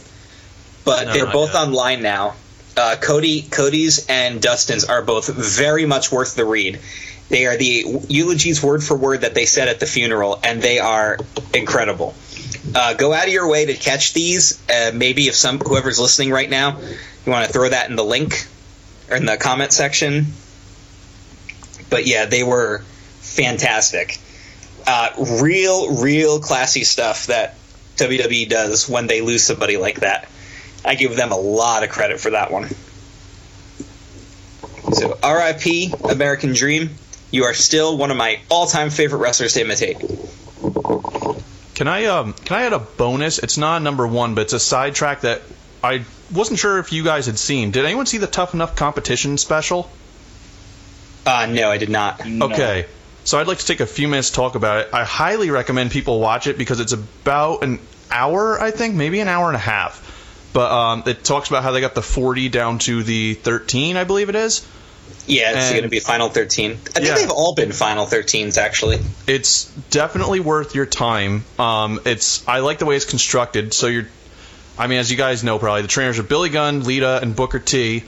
S2: but
S1: No,
S2: they're both online now. Uh, cody cody's and dustin's are both very much worth the read they are the eulogies word for word that they said at the funeral, and they are incredible. Uh, go out of your way to catch these. Uh, maybe if some whoever's listening right now, you want to throw that in the link or in the comment section. But yeah, they were fantastic. Uh, real, real classy stuff that WWE does when they lose somebody like that. I give them a lot of credit for that one. So, RIP, American Dream. You are still one of my all-time favorite wrestlers to imitate.
S1: Can I um can I add a bonus? It's not number one, but it's a sidetrack that I wasn't sure if you guys had seen. Did anyone see the Tough Enough competition special?
S2: Uh, no, I did not.
S1: Okay. So I'd like to take a few minutes to talk about it. I highly recommend people watch it because it's about an hour, I think, maybe an hour and a half. But um, it talks about how they got the 40 down to the 13, I believe it is.
S2: Yeah, it's going to be Final 13. I think
S1: Yeah.
S2: they've all been Final 13s, actually.
S1: It's definitely worth your time. Um, it's I like the way it's constructed. So you're, I mean, as you guys know, probably the trainers are Billy Gunn, Lita, and Booker T,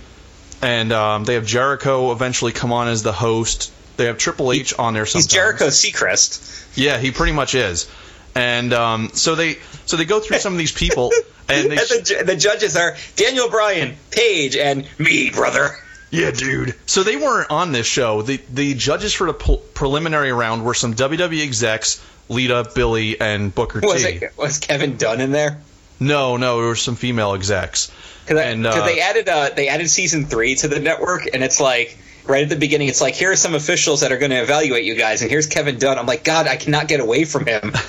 S1: and um, they have Jericho eventually come on as the host. They have Triple H on there sometimes.
S2: He's Jericho Seacrest.
S1: Yeah, he pretty much is. And um, so they so they go through some of these people, and they
S2: And the, the judges are Daniel Bryan, Paige, and me, brother.
S1: Yeah, dude. So they weren't on this show. The the judges for the pre- preliminary round were some WWE execs, Lita, Billy, and Booker
S2: Was
S1: T.
S2: it was Kevin Dunn in there?
S1: No, no, there were some female execs.
S2: Because
S1: And, uh,
S2: they added uh, they added season three to the network, and it's like right at the beginning, it's like here are some officials that are going to evaluate you guys, and here's Kevin Dunn. I'm like, God, I cannot get away from him.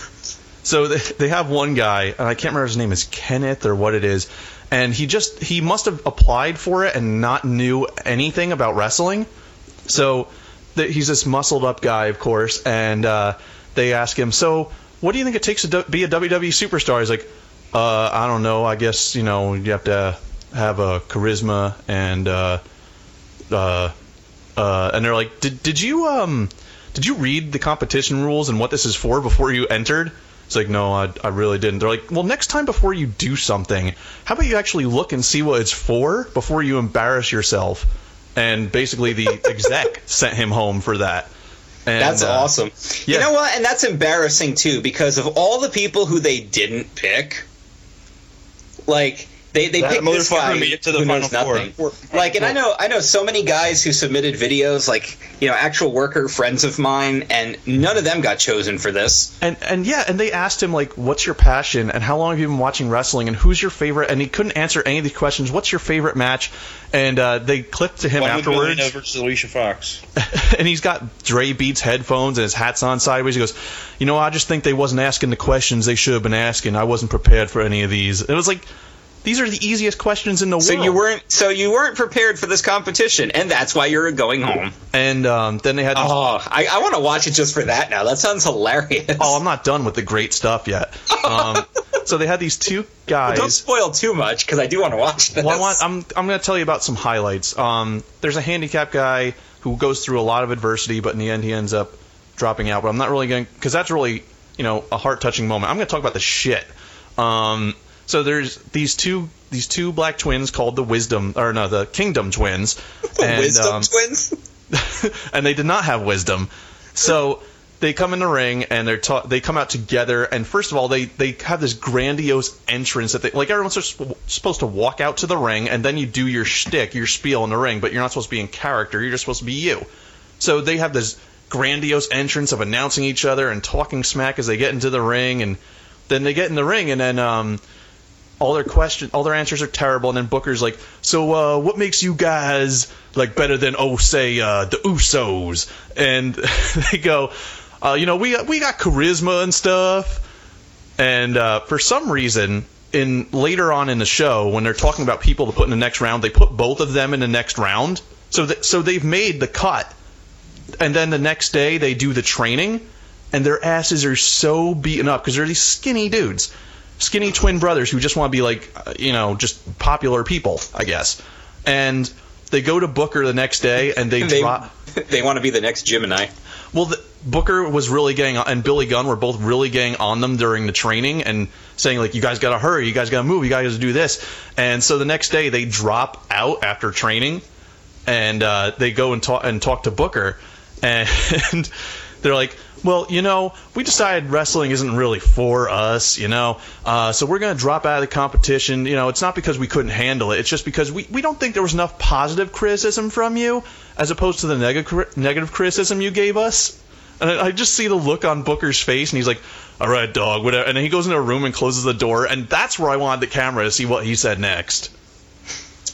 S1: So they, they have one guy, and I can't remember his name is Kenneth or what it is, and he just he must have applied for it and not knew anything about wrestling. So th- he's this muscled up guy, of course, and uh, they ask him, "So what do you think it takes to do- be a WWE superstar?" He's like, uh, "I don't know. I guess you know you have to have a charisma and uh, uh, uh, and they're like, "Did did you um did you read the competition rules and what this is for before you entered?" It's like, no, I, I really didn't. They're like, well, next time before you do something, how about you actually look and see what it's for before you embarrass yourself? And basically, the exec sent him home for that. And,
S2: That's
S1: uh,
S2: awesome.
S1: yeah.
S2: You know what? And that's embarrassing too because of all the people who they didn't pick. Like they they
S4: That
S2: picked this guy
S4: made it to the
S2: who knows
S4: Final Four.
S2: nothing. Like, and I know I know so many guys who submitted videos, like you know, actual worker friends of mine, and none of them got chosen for this.
S1: And and yeah, and they asked him like, "What's your passion?" and "How long have you been watching wrestling?" and "Who's your favorite?" and he couldn't answer any of these questions. What's your favorite match? And uh, they clipped to him
S3: One with
S1: afterwards,
S3: Melina versus Alicia Fox.
S1: and he's got Dre Beats headphones and his hat's on sideways. He goes, "You know, I just think they wasn't asking the questions they should have been asking. I wasn't prepared for any of these." It was like, these are the easiest questions in the
S2: So
S1: world.
S2: you weren't so you weren't prepared for this competition, and that's why you're going home.
S1: And um, then they had.
S2: Oh, I, I want to watch it just for that now. That sounds hilarious.
S1: Oh, I'm not done with the great stuff yet. Um, so they had these two guys.
S2: Don't spoil too much because I do want to watch this.
S1: Well, I want, I'm I'm going to tell you about some highlights. Um, there's a handicap guy who goes through a lot of adversity, but in the end he ends up dropping out. But I'm not really going because that's really you know a heart touching moment. I'm going to talk about the shit. Um, so there's these two these two black twins called the Wisdom or no the Kingdom twins, and
S2: Wisdom
S1: um,
S2: twins.
S1: and they did not have wisdom. So they come in the ring and they're ta- they come out together. And first of all, they they have this grandiose entrance that they like. Everyone's just supposed to walk out to the ring and then you do your shtick, your spiel in the ring, but you're not supposed to be in character. You're just supposed to be you. So they have this grandiose entrance of announcing each other and talking smack as they get into the ring, and then they get in the ring and then. um all their questions, all their answers are terrible, and then Booker's like, "So, uh, what makes you guys like better than oh, say uh, the Usos?" And they go, uh, "You know, we we got charisma and stuff." And uh, for some reason, in later on in the show, when they're talking about people to put in the next round, they put both of them in the next round. So, th- so they've made the cut, and then the next day they do the training, and their asses are so beaten up because they're these skinny dudes skinny twin brothers who just want to be like, uh, you know, just popular people, I guess. And they go to Booker the next day and they,
S2: They,
S1: drop.
S2: they want to be the next Gemini.
S1: Well, the, Booker was really getting on, and Billy Gunn were both really getting on them during the training and saying like, "You guys got to hurry, you guys got to move, you guys got to do this." And so the next day they drop out after training, and uh, they go and talk and talk to Booker, and they're like, "Well, you know, we decided wrestling isn't really for us, you know, uh, so we're going to drop out of the competition. You know, it's not because we couldn't handle it; it's just because we, we don't think there was enough positive criticism from you, as opposed to the negative negative criticism you gave us." And I I just see the look on Booker's face, and he's like, "All right, dog, whatever." And then he goes into a room and closes the door, and that's where I wanted the camera to see what he said next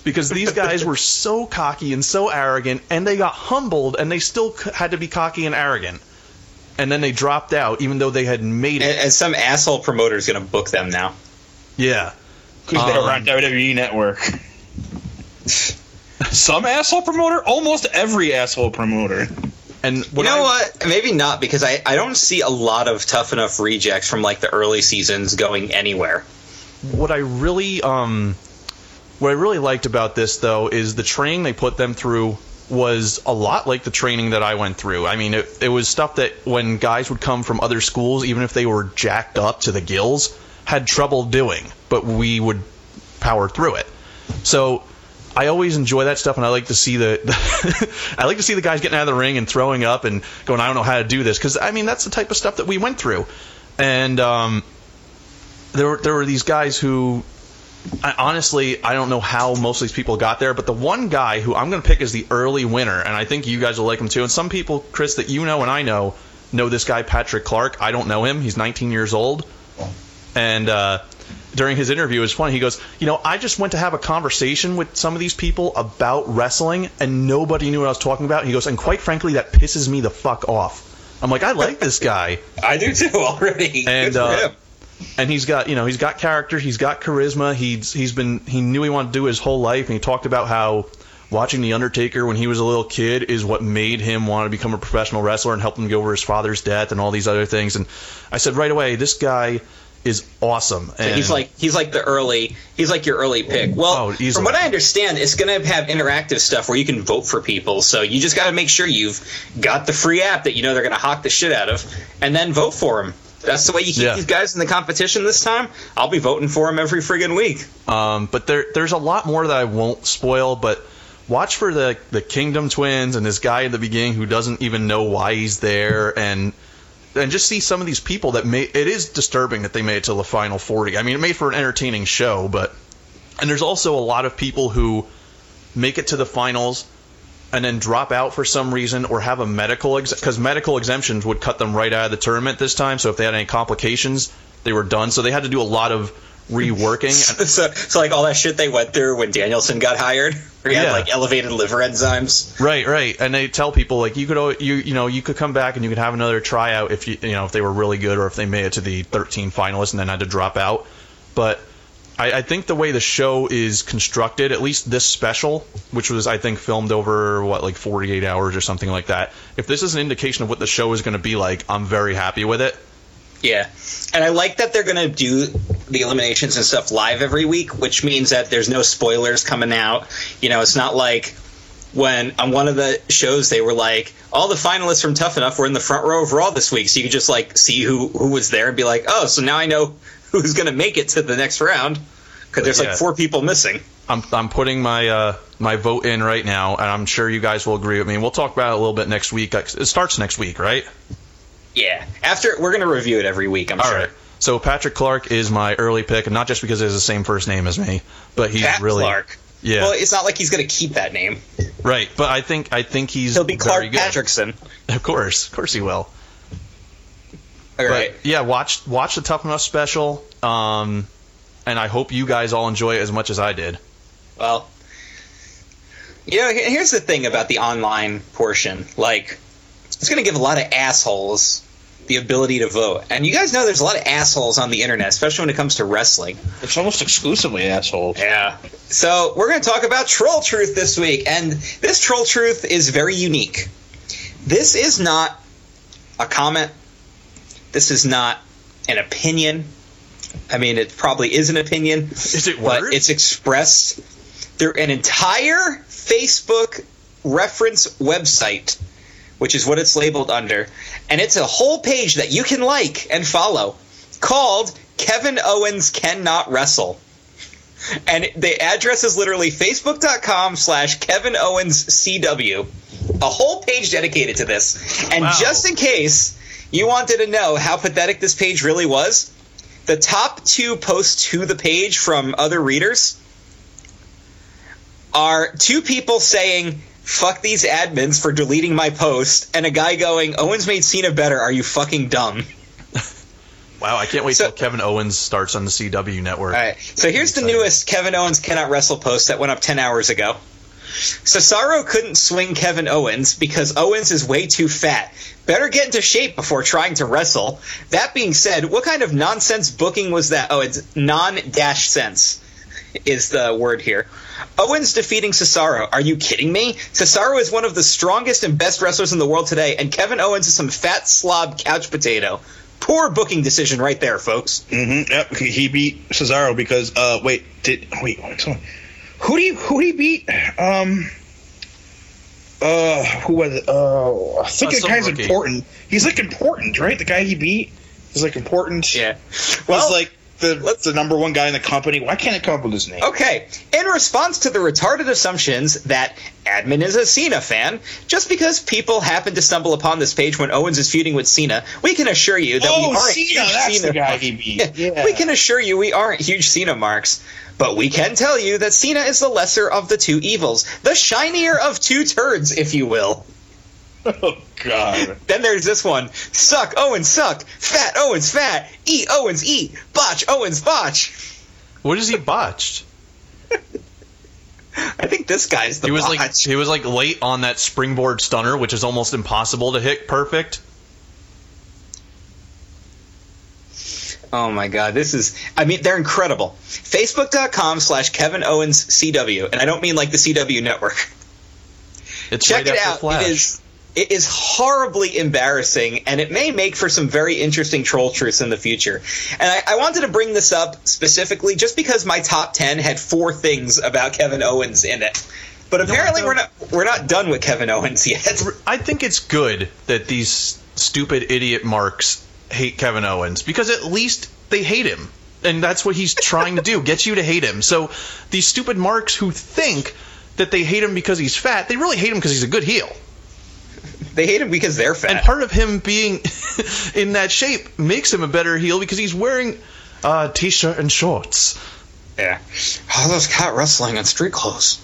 S1: because these guys were so cocky and so arrogant, and they got humbled, and they still had to be cocky and arrogant. And then they dropped out, even though they had made it.
S2: and some asshole promoter is going to book them now.
S1: Yeah.
S3: Because they
S1: Um,
S3: were on WWE Network. Some asshole promoter? Almost every asshole promoter.
S1: And
S2: You know
S1: I,
S2: what? Maybe not because I, I don't see a lot of tough enough rejects from like the early seasons going anywhere.
S1: what I really um what I really liked about this though is the training they put them through was a lot like the training that I went through. I mean, it, it was stuff that when guys would come from other schools, even if they were jacked up to the gills, had trouble doing, but we would power through it. So I always enjoy that stuff, and I like to see the, I like to see the guys getting out of the ring and throwing up and going, I don't know how to do this, because I mean that's the type of stuff that we went through, and um, there were there were these guys who I, honestly I don't know how most of these people got there, but the one guy who I'm going to pick as the early winner, and I think you guys will like him too. And some people, Chris, that you know and I know, know this guy Patrick Clark. I don't know him. He's 19 years old, and uh, during his interview, it was funny. He goes, "You know, I just went to have a conversation with some of these people about wrestling, and nobody knew what I was talking about." He goes, "And quite frankly, that pisses me the fuck off." I'm like, I like this guy
S2: I do too already.
S1: And, uh. And he's got you know he's got character he's got charisma he's he's been he knew he wanted to do his whole life and he talked about how watching the undertaker when he was a little kid is what made him want to become a professional wrestler and help him get over his father's death and all these other things and i said right away this guy is awesome. And
S2: he's like he's like the early he's like your early pick. Oh, well,
S1: Oh,
S2: from what I understand, it's going to have interactive stuff where you can vote for people. So you just got to make sure you've got the free app that you know they're going to hawk the shit out of, and then vote for him. That's the way you keep
S1: Yeah.
S2: these guys in the competition this time. I'll be voting for him every friggin' week.
S1: Um, but there, there's a lot more that I won't spoil. But watch for the the Kingdom Twins and this guy at the beginning who doesn't even know why he's there, and and just see some of these people that made. It is disturbing that they made it to the final forty. I mean, it made for an entertaining show, but and there's also a lot of people who make it to the finals and then drop out for some reason or have a medical because medical exemptions would cut them right out of the tournament this time. So if they had any complications, they were done. So they had to do a lot of reworking.
S2: so, so like all that shit they went through when Danielson got hired, where he had like elevated liver enzymes.
S1: Right, right, and they tell people like you could you you know you could come back and you could have another tryout if you you know if they were really good or if they made it to the 13 finalists and then had to drop out. But I, I think the way the show is constructed, at least this special, which was I think filmed over what like 48 hours or something like that. If this is an indication of what the show is going to be like, I'm very happy with it.
S2: Yeah, and I like that they're going to do the eliminations and stuff live every week, which means that there's no spoilers coming out. You know, it's not like when on one of the shows they were like, all the finalists from Tough Enough were in the front row of Raw this week, so you could just like see who who was there and be like, oh, so now I know who's going to make it to the next round because there's
S1: Yeah.
S2: like four people missing.
S1: I'm I'm putting my uh, my vote in right now, and I'm sure you guys will agree with me. We'll talk about it a little bit next week. It starts next week, right?
S2: Yeah, after we're going to review it every week. I'm
S1: All
S2: sure.
S1: right. So Patrick Clark is my early pick, and not just because he has the same first name as me, but he's
S2: Pat
S1: really
S2: Clark.
S1: yeah,
S2: Well, it's not like he's going to keep that name.
S1: right. But I think I think he's
S2: He'll be Clark
S1: very good.
S2: Patrickson.
S1: Of course, of course he will.
S2: All right.
S1: But yeah, watch watch the Tough Enough special, um, and I hope you guys all enjoy it as much as I did.
S2: Well, you know, here's the thing about the online portion. Like, it's going to give a lot of assholes the ability to vote. And you guys know there's a lot of assholes on the internet, especially when it comes to wrestling.
S4: It's almost exclusively assholes.
S2: Yeah. So we're going to talk about Troll Truth this week, and this Troll Truth is very unique. This is not a comment. This is not an opinion. I mean, it probably is an opinion.
S1: Is it
S2: but
S1: words?
S2: it's expressed through an entire Facebook reference website, which is what it's labeled under, and it's a whole page that you can like and follow called Kevin Owens Cannot Wrestle. And the address is literally facebook.com slash Kevin Owens CW. A whole page dedicated to this. And
S1: Wow.
S2: just in case you wanted to know how pathetic this page really was, the top two posts to the page from other readers are two people saying, fuck these admins for deleting my post, and a guy going, Owens made Cena better, are you fucking dumb?
S1: Wow, I can't wait
S2: So-
S1: till Kevin Owens starts on the CW network.
S2: All right. So here's the newest Kevin Owens cannot wrestle post that went up 10 hours ago. Cesaro couldn't swing Kevin Owens because Owens is way too fat. Better get into shape before trying to wrestle. That being said, what kind of nonsense booking was that? Oh, it's non dash sense is the word here. Owens defeating Cesaro. Are you kidding me? Cesaro is one of the strongest and best wrestlers in the world today, and Kevin Owens is some fat slob couch potato. Poor booking decision right there, folks.
S4: Mm-hmm. Yep. He, beat Cesaro because uh wait did wait wait, who do you who he beat? Um uh who was it? Oh I think
S1: Uh,
S4: the guy's
S1: rookie.
S4: important. He's like important right? The guy he beat is like important.
S2: Yeah.
S4: was
S2: Well,
S4: like the
S2: let's-
S4: the number one guy in the company why can't it come up with his name?
S2: Okay, in response to the retarded assumptions that Admin is a Cena fan, just because people happen to stumble upon this page when Owens is feuding with Cena, we can assure you that
S4: oh
S2: we aren't
S4: Cena
S2: huge
S4: that's
S2: Cena
S4: the guy he beat yeah,
S2: We can assure you we aren't huge Cena marks, but we can tell you that Cena is the lesser of the two evils, the shinier of two turds, if you will.
S4: oh god
S2: Then there's this one: suck Owens suck, fat Owens fat, eat Owens eat, botch Owens botch.
S1: What is he botched?
S2: I think this guy's the
S1: he was
S2: botch.
S1: like he was like late on that springboard stunner, which is almost impossible to hit perfect.
S2: Oh my god, this is I mean they're incredible. Facebook.com slash Kevin Owens CW. And I don't mean like the CW network.
S1: It's
S2: Check
S1: right
S2: it
S1: after
S2: out.
S1: Flash.
S2: It is It is horribly embarrassing, and it may make for some very interesting troll truths in the future. And I, I wanted to bring this up specifically just because my top ten had four things about Kevin Owens in it. But apparently,
S1: no.
S2: we're not we're not done with Kevin Owens yet.
S1: I think it's good that these stupid idiot marks hate Kevin Owens because at least they hate him. And that's what he's trying to do, get you to hate him. So these stupid marks who think that they hate him because he's fat, they really hate him because he's a good heel.
S2: They hate him because they're fat.
S1: And part of him being in that shape makes him a better heel because he's wearing a t-shirt and shorts.
S2: Yeah. All those cat wrestling in street clothes.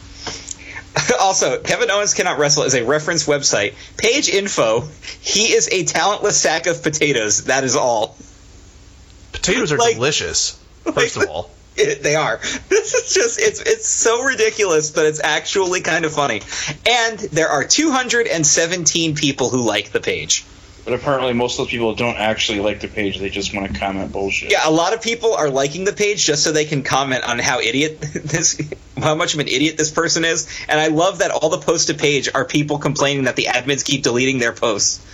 S2: also, Kevin Owens Cannot Wrestle is a reference website. Page info. He is a talentless sack of potatoes. That is all.
S1: Potatoes are
S2: Like-
S1: delicious. First of all,
S2: It, they are. This is just it's it's so ridiculous, but it's actually kind of funny. And there are 217 people who like the page.
S3: But apparently, most of those people don't actually like the page; they just want to comment bullshit.
S2: Yeah, a lot of people are liking the page just so they can comment on how idiot this, how much of an idiot this person is. And I love that all the posts to page are people complaining that the admins keep deleting their posts.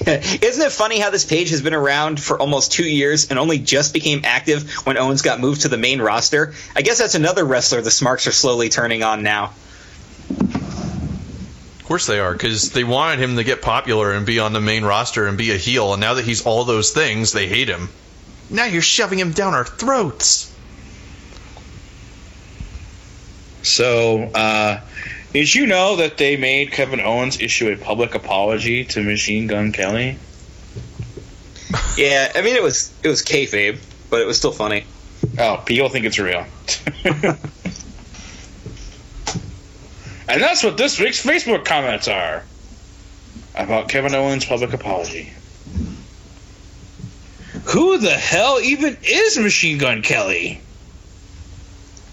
S2: Isn't it funny how this page has been around for almost two years and only just became active when Owens got moved to the main roster? I guess that's another wrestler the Smarks are slowly turning on now.
S1: of course they are because they wanted him to get popular and be on the main roster and be a heel. And now that he's all those things, they hate him. Now you're shoving him down our throats.
S3: So, uh, did you know that they made Kevin Owens issue a public apology to Machine Gun Kelly?
S2: Yeah, I mean it was it was kayfabe, but it was still funny.
S3: Oh, people think it's real. and that's what this week's Facebook comments are about Kevin Owens' public apology. Who the hell even is Machine Gun Kelly?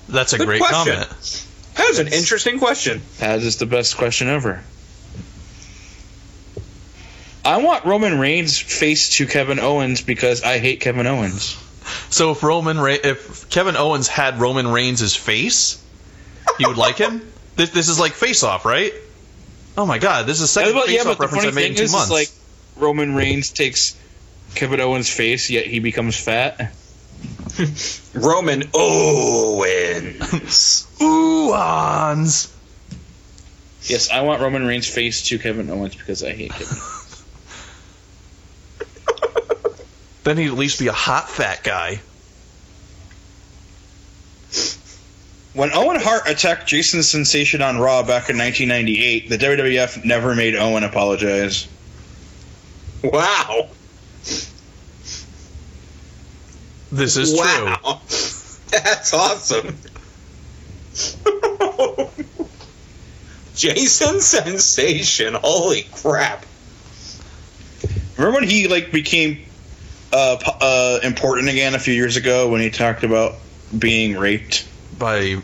S1: That's a
S2: Good
S1: great
S2: question.
S1: comment.
S2: That was an interesting question.
S3: That is the best question ever. I want Roman Reigns face to Kevin Owens because I hate Kevin Owens.
S1: So if Roman, Re- if Kevin Owens had Roman Reigns' face, you would like him. This, this is like Face Off, right? Oh my God, this is the second
S3: Yeah,
S1: Face Off
S3: but the
S1: reference I made in two
S3: is, is
S1: months.
S3: like Roman Reigns takes Kevin Owens' face, yet he becomes fat.
S2: Roman Owens.
S1: Ooh-ons.
S3: Yes, I want Roman Reigns face to Kevin Owens because I hate Kevin.
S1: Then he'd at least be a hot fat guy.
S4: When Owen Hart attacked Jason Sensation on Raw back in 1998, the WWF never made Owen apologize.
S2: Wow.
S1: This is true.
S2: wow. That's awesome. Jason Sensation. Holy crap.
S4: Remember when he like became uh, uh, important again a few years ago when he talked about being raped
S1: By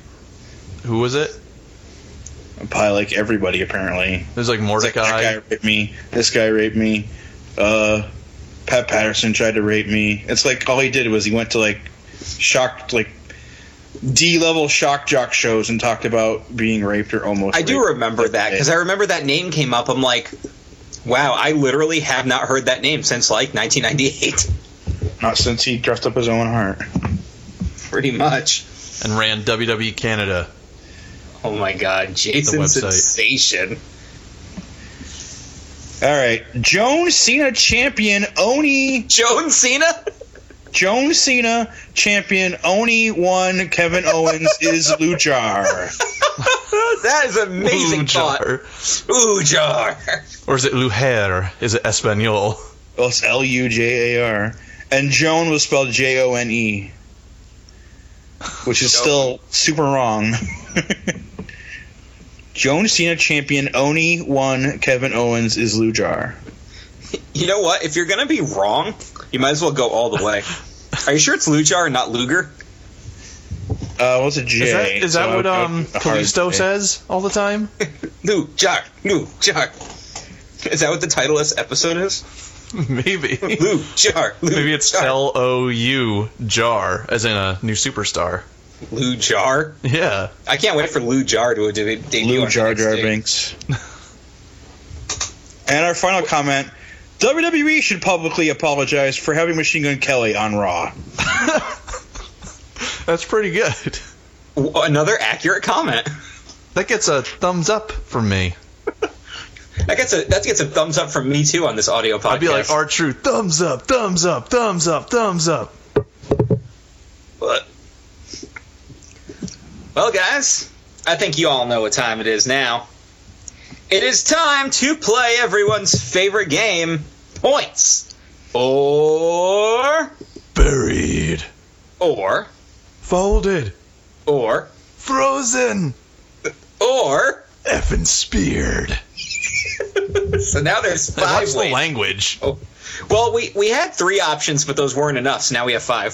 S1: who was it?
S4: by like everybody apparently.
S1: It was like
S4: It's like,
S1: Mordecai.
S4: that guy raped me. This guy raped me. Uh, Pat Patterson tried to rape me. It's like all he did was he went to like shocked like D level shock jock shows and talked about being raped or almost.
S2: I do remember that because I remember that name came up. I'm like, wow, I literally have not heard that name since like 1998.
S4: Not since he dressed up his Owen Hart.
S2: Pretty much.
S1: and ran WWE Canada.
S2: Oh my god, Jason
S1: website.
S2: Sensation.
S4: All right, Joan Cena champion Oni.
S2: Joan Cena?
S4: Joan Cena champion Oni won. Kevin Owens is Lujar.
S2: that is amazing thought.
S1: Lujar. Or is it Lujer? Is it Espanol?
S4: Well, it's L U J A R. And Joan was spelled J O N E, which is still super wrong. Joan Cena champion Oni won. Kevin Owens is Lujar.
S2: You know what? If you're gonna be wrong, you might as well go all the way. Are you sure it's Lujar and not Luger?
S4: Uh, what's a J?
S1: Is that, is
S4: so
S1: that
S4: I
S1: what
S4: go
S1: um,
S4: with
S1: Kalisto says all the time?
S2: Lujar, Lujar. Is that what the title of this episode is?
S1: Maybe.
S2: Lujar, Lujar.
S1: Maybe it's L O U jar, as in a new superstar.
S2: Lujar.
S1: Yeah.
S2: I can't wait for Lujar to do a debut.
S4: Lou Jar Jar Binks. And our final comment WWE should publicly apologize for having Machine Gun Kelly on Raw.
S1: That's pretty good.
S2: Another accurate comment.
S1: That gets a thumbs up from me.
S2: That gets a that gets a thumbs up from me too on this audio podcast.
S1: I'd be like, our True, thumbs up, thumbs up, thumbs up, thumbs up.
S2: But- Well, guys, I think you all know what time it is now. It is time to play everyone's favorite game, points, or
S1: Buried,
S2: or
S1: folded,
S2: or
S1: frozen,
S2: or.
S1: effing speared.
S2: So now there's five
S1: What's the language?
S2: Oh. Well, we we had three options, but those weren't enough. So now we have five.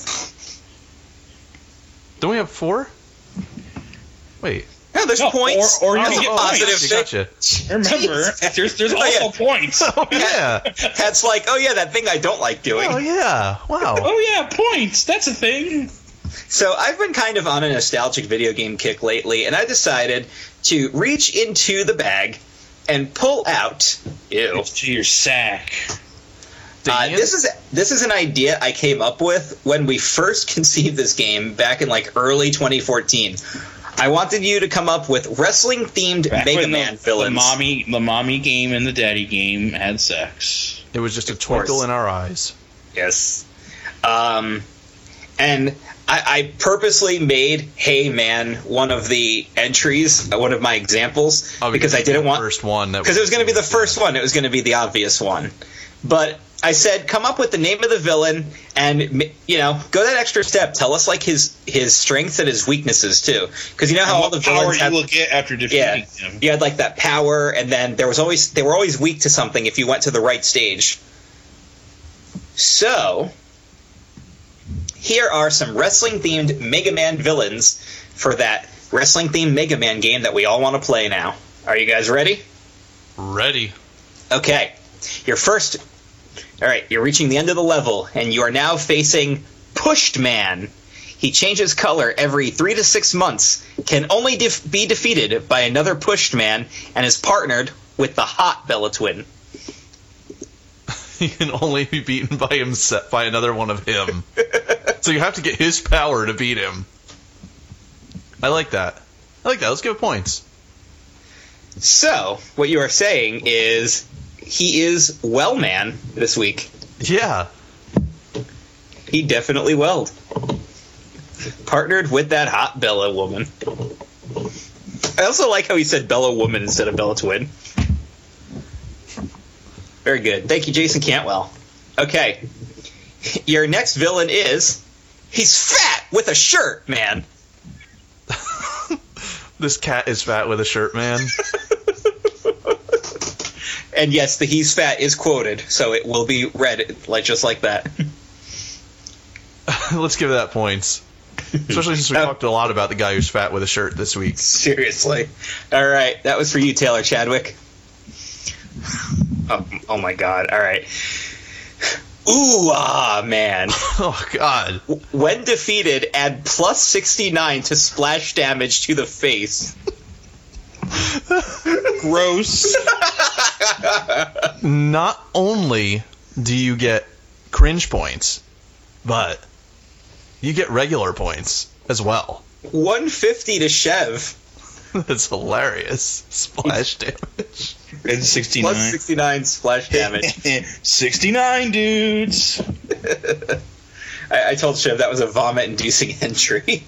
S1: Don't we have four? Wait.
S2: No, there's
S3: No,
S2: points.
S3: or- or you
S2: That's
S3: get
S2: a
S3: points.
S2: positive
S1: Gotcha,
S2: thing.
S1: gotcha.
S3: Remember, there's there's
S2: Oh,
S3: also
S2: yeah.
S3: points.
S1: Oh yeah.
S2: That's like, oh yeah, that thing I don't like doing.
S1: Oh yeah. Wow.
S3: Oh yeah, points. That's a thing.
S2: So I've been kind of on a nostalgic video game kick lately, and I decided to reach into the bag and pull out. Ew.
S3: To your sack.
S2: Uh, this is this is an idea I came up with when we first conceived this game back in like early 2014. I wanted you to come up with wrestling themed
S3: Back
S2: Mega
S3: when
S2: Man
S3: the,
S2: villains.
S3: The mommy, the mommy game and the daddy game had sex.
S1: It was just a
S2: Of course.
S1: twinkle in our eyes.
S2: Yes. Um, and I, I purposely made "Hey Man" one of the entries, uh, one of my examples,
S1: Oh,
S2: because I didn't
S1: the
S2: want
S1: first one
S2: because it was going to be the first one. It was going to be the obvious one, but I said, come up with the name of the villain, and you know, go that extra step. Tell us like his his strengths and his weaknesses too, because you know how all
S3: what
S2: the
S3: power
S2: villains
S3: you
S2: have.
S3: will get after
S2: Yeah,
S3: defeating him.
S2: you had like that power, and then there was always they were always weak to something if you went to the right stage. So, here are some wrestling themed Mega Man villains for that wrestling themed Mega Man game that we all want to play now. Are you guys ready?
S1: Ready.
S2: Okay, your first. All right, you're reaching the end of the level, and you are now facing Pushed Man. He changes color every three to six months, can only def- be defeated by another Pushed Man, and is partnered with the Hot Bella Twin.
S1: He can only be beaten by himself by another one of him. so you have to get his power to beat him. I like that. I like that. Let's give it points.
S2: So, what you are saying is he is Well Man this week.
S1: Yeah.
S2: He definitely welled. Partnered with that hot Bella woman. I also like how he said Bella woman instead of Bella twin. Very good. Thank you, Jason Cantwell. Okay. Your next villain is he's fat with a shirt, man.
S1: This cat is fat with a shirt, man.
S2: And yes, the he's fat is quoted, so it will be read like just like that.
S1: Let's give that points. Especially since we
S2: Oh.
S1: talked a lot about the guy who's fat with a shirt this week.
S2: Seriously. All right, that was for you, Taylor Chadwick. Oh, oh my God! All right. Ooh ah man!
S1: Oh God.
S2: When defeated, add plus sixty nine to splash damage to the face.
S3: Gross.
S1: Not only do you get cringe points, but you get regular points as well.
S2: One fifty to Chev.
S1: That's hilarious. Splash damage.
S4: It's 69.
S2: Plus sixty nine splash damage.
S4: 69 dudes.
S2: I, I told Chev that was a vomit inducing entry.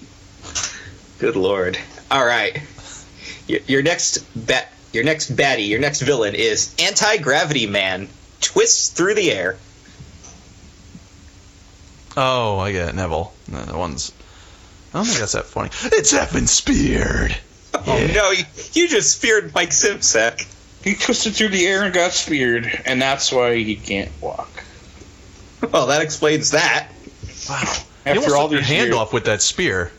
S2: Good lord! All right, your, your next bat, your next baddie, your next villain is anti gravity man. Twists through the air.
S1: Oh, I get it, Neville. No, the one's. I don't think that's that funny. It's effing speared.
S2: Oh no, you, you just speared Mike Simsack.
S3: he twisted through the air and got speared, and that's why he can't walk.
S2: Well, that explains that.
S1: Wow.
S3: After
S1: he
S3: all
S1: your
S3: these
S1: hand
S3: years-
S1: off with that spear.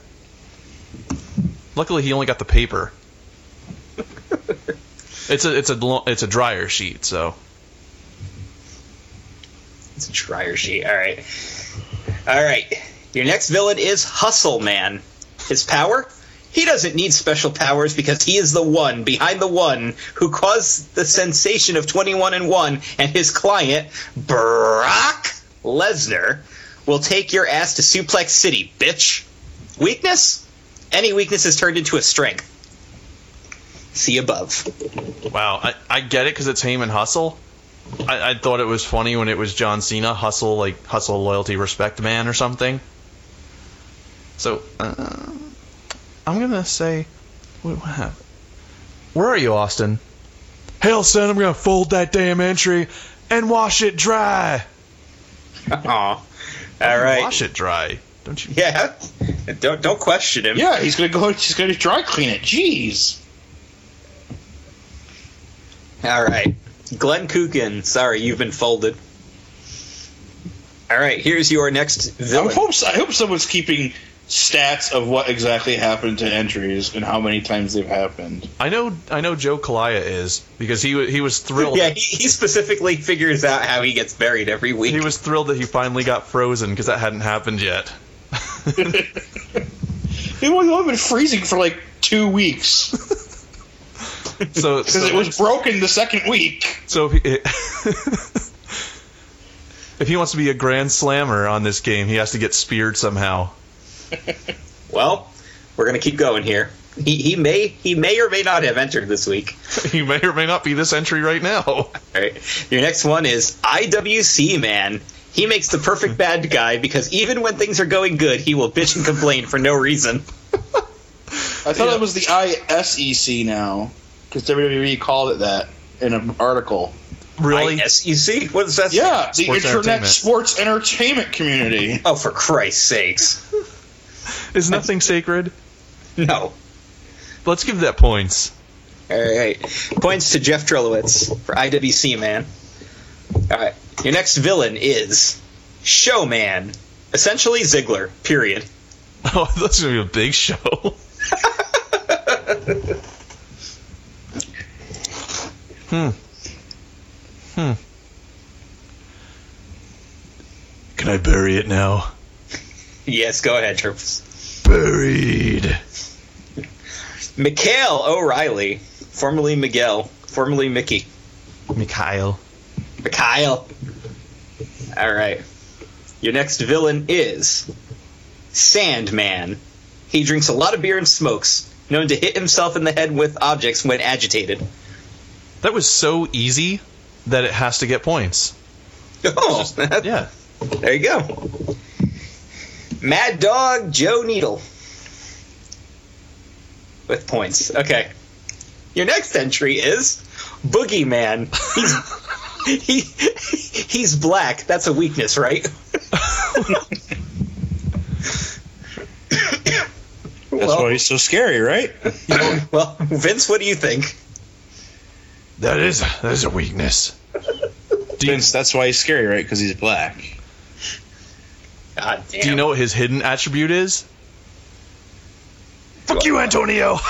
S1: Luckily, he only got the paper. it's a it's a it's a dryer sheet, so
S2: It's a dryer sheet. All right, all right. Your next villain is Hustle Man. His power: He doesn't need special powers because he is the one behind the one who caused the sensation of 21 and 1 and his client, Brock Lesnar, will take your ass to Suplex City, bitch. Weakness? Any weakness is turned into a strength. See above.
S1: Wow, I, I get it because it's Heyman Hustle. I, I thought it was funny when it was John Cena Hustle, like Hustle Loyalty Respect Man or something. So uh, I'm gonna say, what, what happened? Where are you, Austin? Hell, son, I'm gonna fold that damn entry and wash it dry.
S2: Aw. All right.
S1: Wash it dry. Don't you?
S2: Yeah. Don't don't question him.
S3: Yeah, he's gonna go. He's gonna dry clean it. Jeez.
S2: All right. Glenn Kukin, sorry, you've been folded. All right, here's your next
S3: I
S2: villain.
S3: hope. I hope someone's keeping stats of what exactly happened to entries and how many times they've happened.
S1: I know. I know. Joe Kalaya is because he he was thrilled.
S2: Yeah, he, he specifically figures out how he gets buried every week.
S1: He was thrilled that he finally got frozen because that hadn't happened yet.
S3: It was only been freezing for like two weeks
S1: So,
S3: because
S1: so
S3: it was broken the second week.
S1: So if he, if he wants to be a grand slammer on this game, he has to get speared somehow.
S2: well, we're gonna keep going here. He, he may he may or may not have entered this week.
S1: He may or may not be this entry right now.
S2: All right, your next one is IWC man. He makes the perfect bad guy because even when things are going good, he will bitch and complain for no reason.
S3: I thought it was the ISEC now because WWE called it that in an article.
S1: Really?
S2: ISUC? What is that?
S3: Yeah, the
S1: Sports
S3: Internet. Sports Entertainment Community.
S2: Oh, for Christ's sakes!
S1: Is nothing sacred?
S2: No.
S1: Let's give that points.
S2: All right. Points to Jeff Trelowitz for IWC man. All right. Your next villain is Showman. Essentially Ziggler. Period.
S1: Oh, that's gonna be a big show. Hmm. Hmm. Can I bury it now?
S2: Yes, go ahead, Trips.
S1: Buried.
S2: Mikhail O'Reilly, formerly Miguel, formerly Mickey.
S1: Mikhail.
S2: Mikhail. All right. Your next villain is Sandman. He drinks a lot of beer and smokes, known to hit himself in the head with objects when agitated.
S1: That was so easy that it has to get points.
S2: Oh,
S1: Yeah.
S2: there you go. Mad Dog Joe Needle. With points. Okay. Your next entry is Boogeyman. He's he he's black. That's a weakness, right?
S3: That's
S2: well,
S3: why he's so scary, right?
S2: well, Vince, what do you think?
S1: That is that is a weakness.
S3: Vince, that's why he's scary, right? Because he's black.
S2: God damn.
S1: Do you know what his hidden attribute is? Fuck you, Antonio.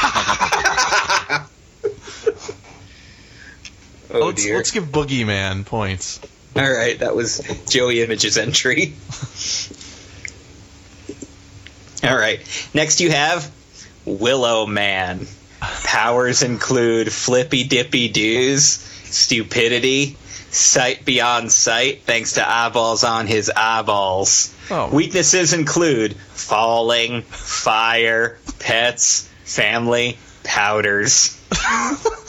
S2: Oh
S1: let's,
S2: dear.
S1: let's give Boogeyman points.
S2: All right, that was Joey Image's entry. All right, next you have Willow Man. Powers include flippy dippy doos, stupidity, sight beyond sight, thanks to eyeballs on his eyeballs.
S1: Oh.
S2: Weaknesses include falling, fire, pets, family, powders.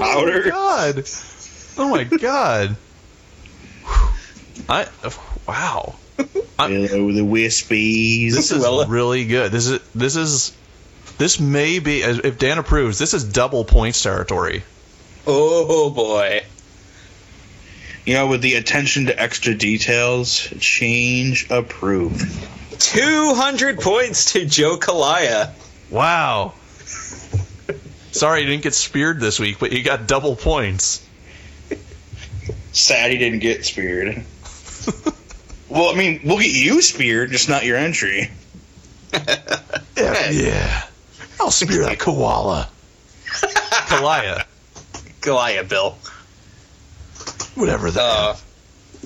S3: Oh Powder.
S1: God. Oh my god. I wow.
S3: Hello, the wispies.
S1: This is
S2: uh,
S1: really good. This is this is this may be if Dan approves. This is double points territory.
S2: Oh boy.
S3: You know, with the attention to extra details, change approved.
S2: 200 points to Joe Kalaya.
S1: Wow. Sorry, you didn't get speared this week, but you got double points.
S3: Sad he didn't get speared. well, I mean, we'll get you speared, just not your entry.
S1: Yeah, yeah. I'll spear that koala. Kalaya,
S2: Kalaya, Bill.
S1: whatever that.
S2: Uh,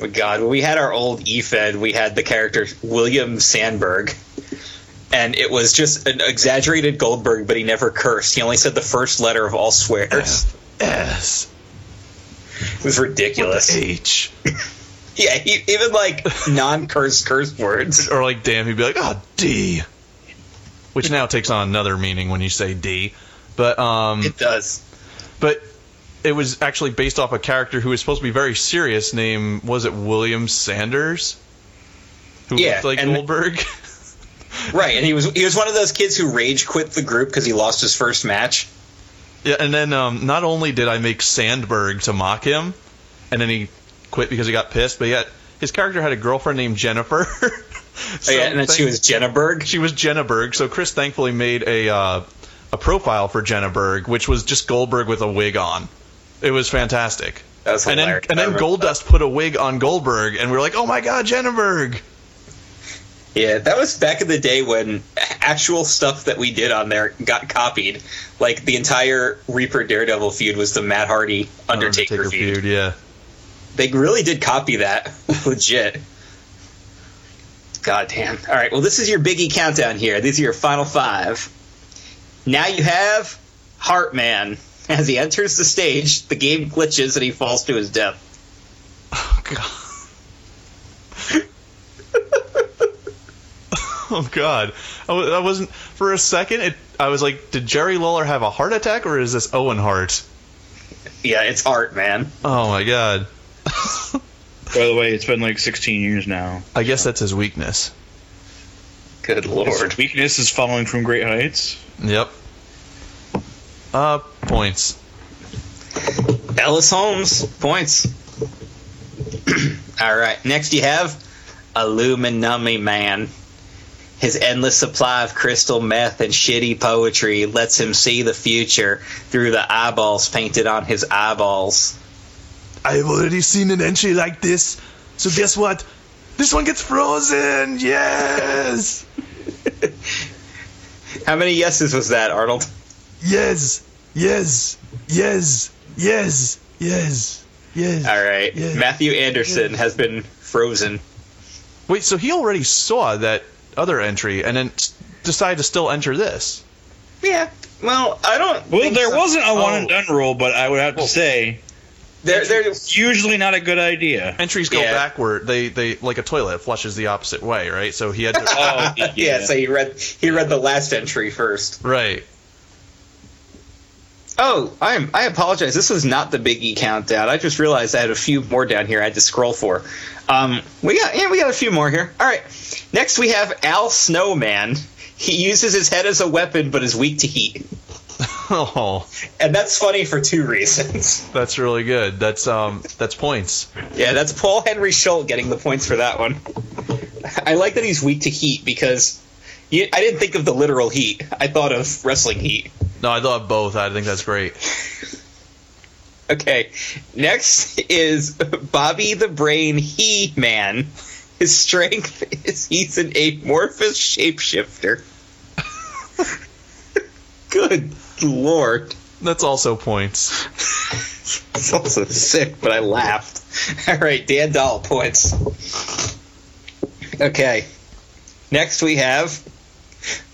S2: my God, when we had our old E-Fed, we had the character William Sandberg. and it was just an exaggerated Goldberg, but he never cursed. He only said the first letter of all swears.
S1: S
S2: It was ridiculous.
S1: H.
S2: Yeah, he, even like non-curse curse words.
S1: Or like damn, he'd be like, oh D. Which now takes on another meaning when you say D. But um
S2: It does.
S1: but it was actually based off a character who was supposed to be very serious Name was it William Sanders? Who
S2: Yeah,
S1: looked like
S2: and-
S1: Goldberg?
S2: Right, and he was he was one of those kids who rage quit the group because he lost his first match.
S1: Yeah, and then um, not only did I make Sandberg to mock him, and then he quit because he got pissed, but yet his character had a girlfriend named Jennifer.
S2: Oh, yeah, and then she was Jenna Berg.
S1: she was Jenna Berg. So Chris thankfully made a uh, a profile for Jenna Berg, which was just Goldberg with a wig on. It was fantastic.
S2: That was
S1: And then
S2: hilarious.
S1: and then Goldust put a wig on Goldberg, and we were like, oh my god, Jenna Berg.
S2: Yeah, that was back in the day when actual stuff that we did on there got copied. Like the entire Reaper Daredevil feud was the Matt Hardy Undertaker, feud.
S1: yeah.
S2: They really did copy that, legit. God damn. All right, well, this is your biggie countdown here. These are your final five. Now you have Heartman. As he enters the stage, the game glitches and he falls to his death.
S1: Oh god. oh god. I, I wasn't for a second. It, I was like, did Jerry Lawler have a heart attack, or is this Owen Hart?
S2: Yeah, it's art, man.
S1: Oh my god.
S4: By the way, it's been like 16 years now.
S1: I guess that's his weakness.
S2: Good lord.
S4: His weakness is falling from great heights.
S1: Yep. Uh, points.
S2: Ellis Holmes points. All right. Next, you have Illuminummy Man. His endless supply of crystal meth and shitty poetry lets him see the future through the eyeballs painted on his eyeballs.
S1: I've already seen an entry like this, so guess what? This one gets frozen. Yes.
S2: How many yeses was that, Arnold?
S1: Yes. Yes. Yes. Yes. Yes. Yes.
S2: All right.
S1: Yeah.
S2: Matthew Anderson has been frozen.
S1: Wait, so he already saw that other entry and then decided to still enter this?
S2: Yeah. Well, I don't.
S4: Well,
S2: think
S4: there
S2: so.
S4: wasn't a one
S1: Oh.
S4: and done rule, but I would have to oh. say
S2: There, there,
S4: it's usually not a good idea.
S1: Entries go
S2: Yeah.
S1: backward. They they like a toilet flushes the opposite way, right? So he had to.
S4: Oh,
S2: yeah. So he read he read the last entry first.
S1: right.
S2: Oh, I'm. I apologize. This was not the Biggie countdown. I just realized I had a few more down here. I had to scroll for. Um, we got yeah, we got a few more here. All right. Next we have Al Snowman. He uses his head as a weapon, but is weak to heat,
S1: Oh,
S2: and that's funny for two reasons.
S1: that's really good. That's um that's points.
S2: Yeah, that's Paul Henry Schultz getting the points for that one. I like that he's weak to heat because you, I didn't think of the literal heat. I thought of wrestling heat.
S1: No, I love both. I think that's great.
S2: Okay, next is Bobby the Brain He Man. His strength is he's an amorphous shapeshifter. Good lord.
S1: That's also points.
S2: It's also sick, but I laughed. All right, Dan Dahl points. Okay. Next we have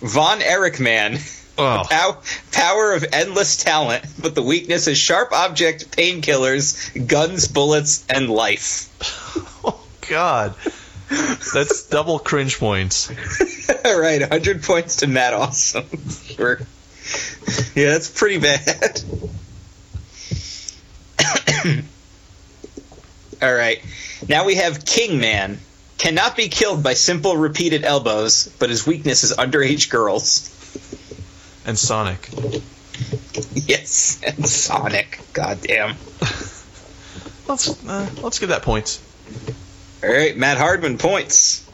S2: Von Erich Man.
S1: Oh,
S2: Pow- power of endless talent, but the weakness is sharp object, painkillers, guns, bullets, and life.
S1: oh God. That's double cringe points.
S2: All right, 100 points to Matt Awesome. Sure. Yeah, that's pretty bad. All right, now we have King Man. Cannot be killed by simple repeated elbows, but his weakness is underage girls.
S1: And Sonic.
S2: Yes, and Sonic. Goddamn.
S1: Let's uh, let's give that points.
S2: All right, Matt Hardman points.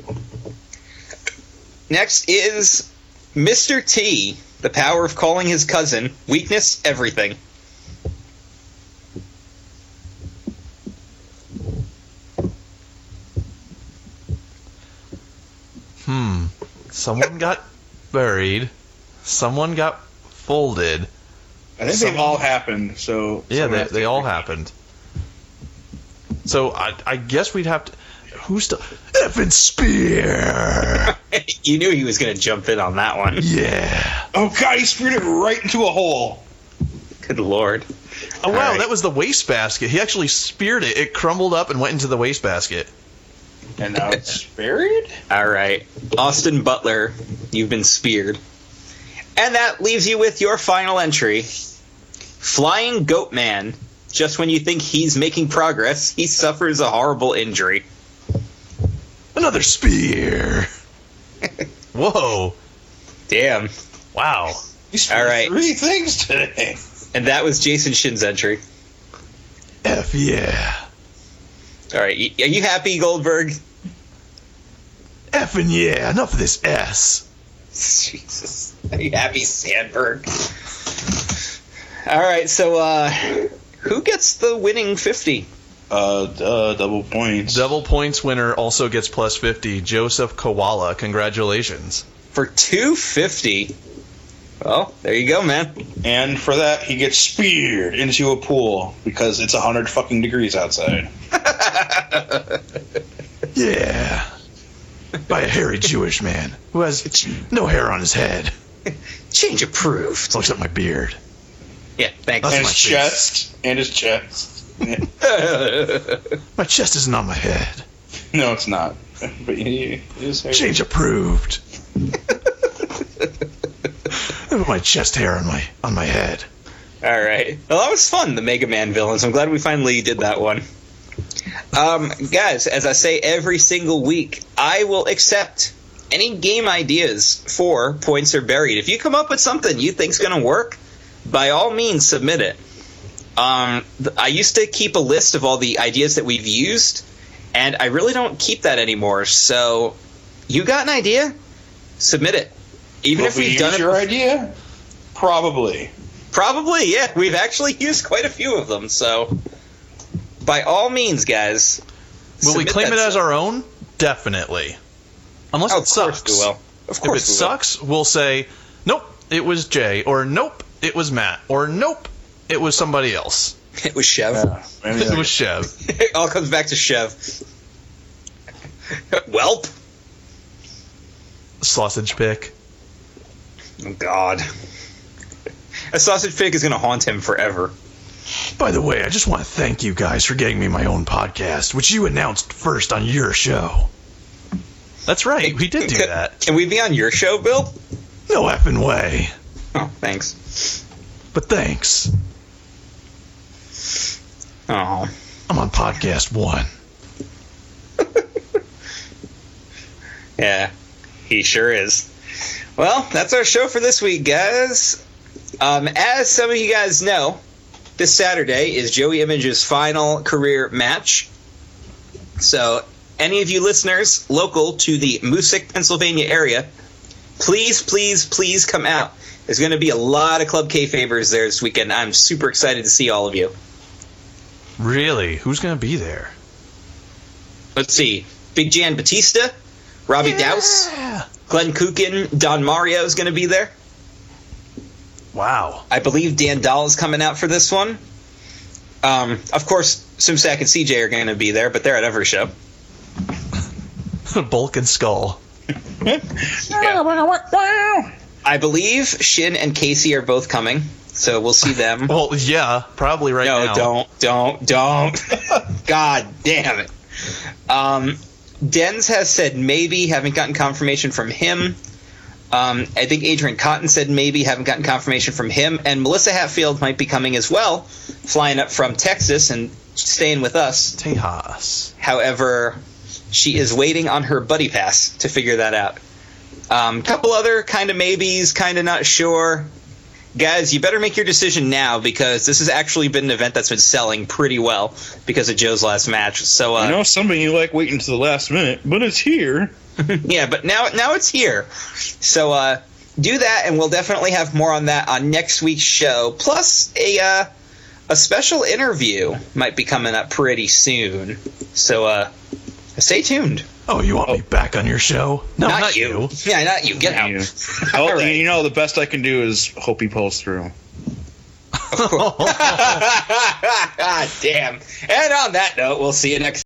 S2: Next is Mr. T, the power of calling his cousin. Weakness, everything.
S1: Hmm. Someone got buried. Someone got folded.
S4: I think
S1: Some-
S4: they've all happened. So
S1: Yeah, they, they all happened. So I, I guess we'd have to. Who's the effing spear?
S2: you knew he was going to jump in on that one.
S1: yeah.
S4: Oh god, he speared it right into a hole.
S2: Good lord.
S1: Oh wow,
S2: right.
S1: that was the wastebasket. He actually speared it. It crumbled up and went into the wastebasket.
S4: And now it's buried?
S2: All right. Austin Butler, you've been speared. And that leaves you with your final entry Flying Goat Man. Just when you think he's making progress, he suffers a horrible injury.
S1: Another spear. Whoa.
S2: Damn.
S1: Wow.
S4: You speared
S2: All right.
S4: three things today.
S2: And that was Jason Shin's entry.
S1: F yeah.
S2: All right. y- Are you happy, Goldberg?
S1: Effing yeah. Enough of this S.
S2: Jesus. Are you happy, Sandberg? All right. So, uh, who gets the winning 50?
S4: Uh, duh, double points.
S1: Double points winner also gets plus 50. Joseph Koala. Congratulations.
S2: For 250. Well, there you go, man.
S4: And for that, he gets speared into a pool because it's 100 fucking degrees outside.
S1: Yeah. By a hairy Jewish man who has no hair on his head.
S2: Change approved.
S1: Looks at my beard.
S2: Yeah, thanks.
S1: That's
S4: and his
S1: face.
S4: chest. And his chest.
S1: My chest isn't on my head.
S4: no, it's not. But he is
S1: Change approved. I put my chest hair on my on my head.
S2: All right. Well, that was fun, the Mega Man villains. I'm glad we finally did that one. Um, guys, as I say every single week, I will accept any game ideas for Points Are Buried. If you come up with something you think's going to work, by all means, submit it. Um, I used to keep a list of all the ideas that we've used, and I really don't keep that anymore. So, you got an idea? Submit it. Even if
S4: we
S2: we've done
S4: use
S2: it
S4: your idea? Probably.
S2: Probably, yeah. We've actually used quite a few of them, so by all means, guys.
S1: Will we claim
S2: that
S1: it as our own? Definitely. Unless
S2: Oh,
S1: it
S2: of course
S1: sucks.
S2: we will. Of
S1: If
S2: course
S1: it
S2: we will.
S1: sucks, we'll say, nope, it was Jay, or nope, it was Matt, or nope, it was somebody else.
S2: It was Chev.
S4: Yeah,
S1: It
S4: that-
S1: was Chev.
S2: it all comes back to Chev. Welp.
S1: Sausage pick.
S2: Oh, God. A sausage pick is going to haunt him forever.
S1: By the way, I just want to thank you guys for getting me my own podcast, which you announced first on your show. That's right, we did do
S2: Can-
S1: that.
S2: Can we be on your show, Bill?
S1: No effing way.
S2: Oh, thanks.
S1: But thanks.
S2: Oh.
S1: I'm on PodcastOne.
S2: Yeah, he sure is. Well, that's our show for this week, guys. Um, as some of you guys know, this Saturday is Joey Image's final career match. So, any of you listeners local to the Moosic, Pennsylvania area, please, please, please come out. There's going to be a lot of Club K favors there this weekend. I'm super excited to see all of you.
S1: Really? Who's going to be there?
S2: Let's see. Big Jan Batista, Robbie Douse, Glenn Kukin, Don Mario is going to be there.
S1: Wow.
S2: I believe Dan Dahl is coming out for this one. Um, of course, Simsack and CJ are going to be there, but they're at every show.
S1: Bulk and Skull.
S2: I believe Shin and Casey are both coming, so we'll see them.
S1: Well, yeah, probably right now.
S2: no,
S1: now.
S2: don't, don't, don't. God damn it. Um, Dens has said maybe, haven't gotten confirmation from him. Um, I think Adrian Cotton said maybe, haven't gotten confirmation from him. And Melissa Hatfield might be coming as well, flying up from Texas and staying with us.
S1: Tejas.
S2: However, she is waiting on her buddy pass to figure that out. Um, couple other kind of maybes, kind of not sure. Guys, you better make your decision now because this has actually been an event that's been selling pretty well because of Joe's last match. So, uh,
S4: I know something you like waiting to the last minute, but it's here.
S2: yeah, but now now it's here. So uh, do that, and we'll definitely have more on that on next week's show. Plus a uh, a special interview might be coming up pretty soon. So uh, stay tuned.
S1: Oh, you want me oh. back on your show? No, not, you.
S2: Yeah, not you. Get out.
S4: You.
S2: All
S4: Oh,
S2: right.
S4: you know, the best I can do is hope he pulls through.
S2: God damn. And on that note, we'll see you next.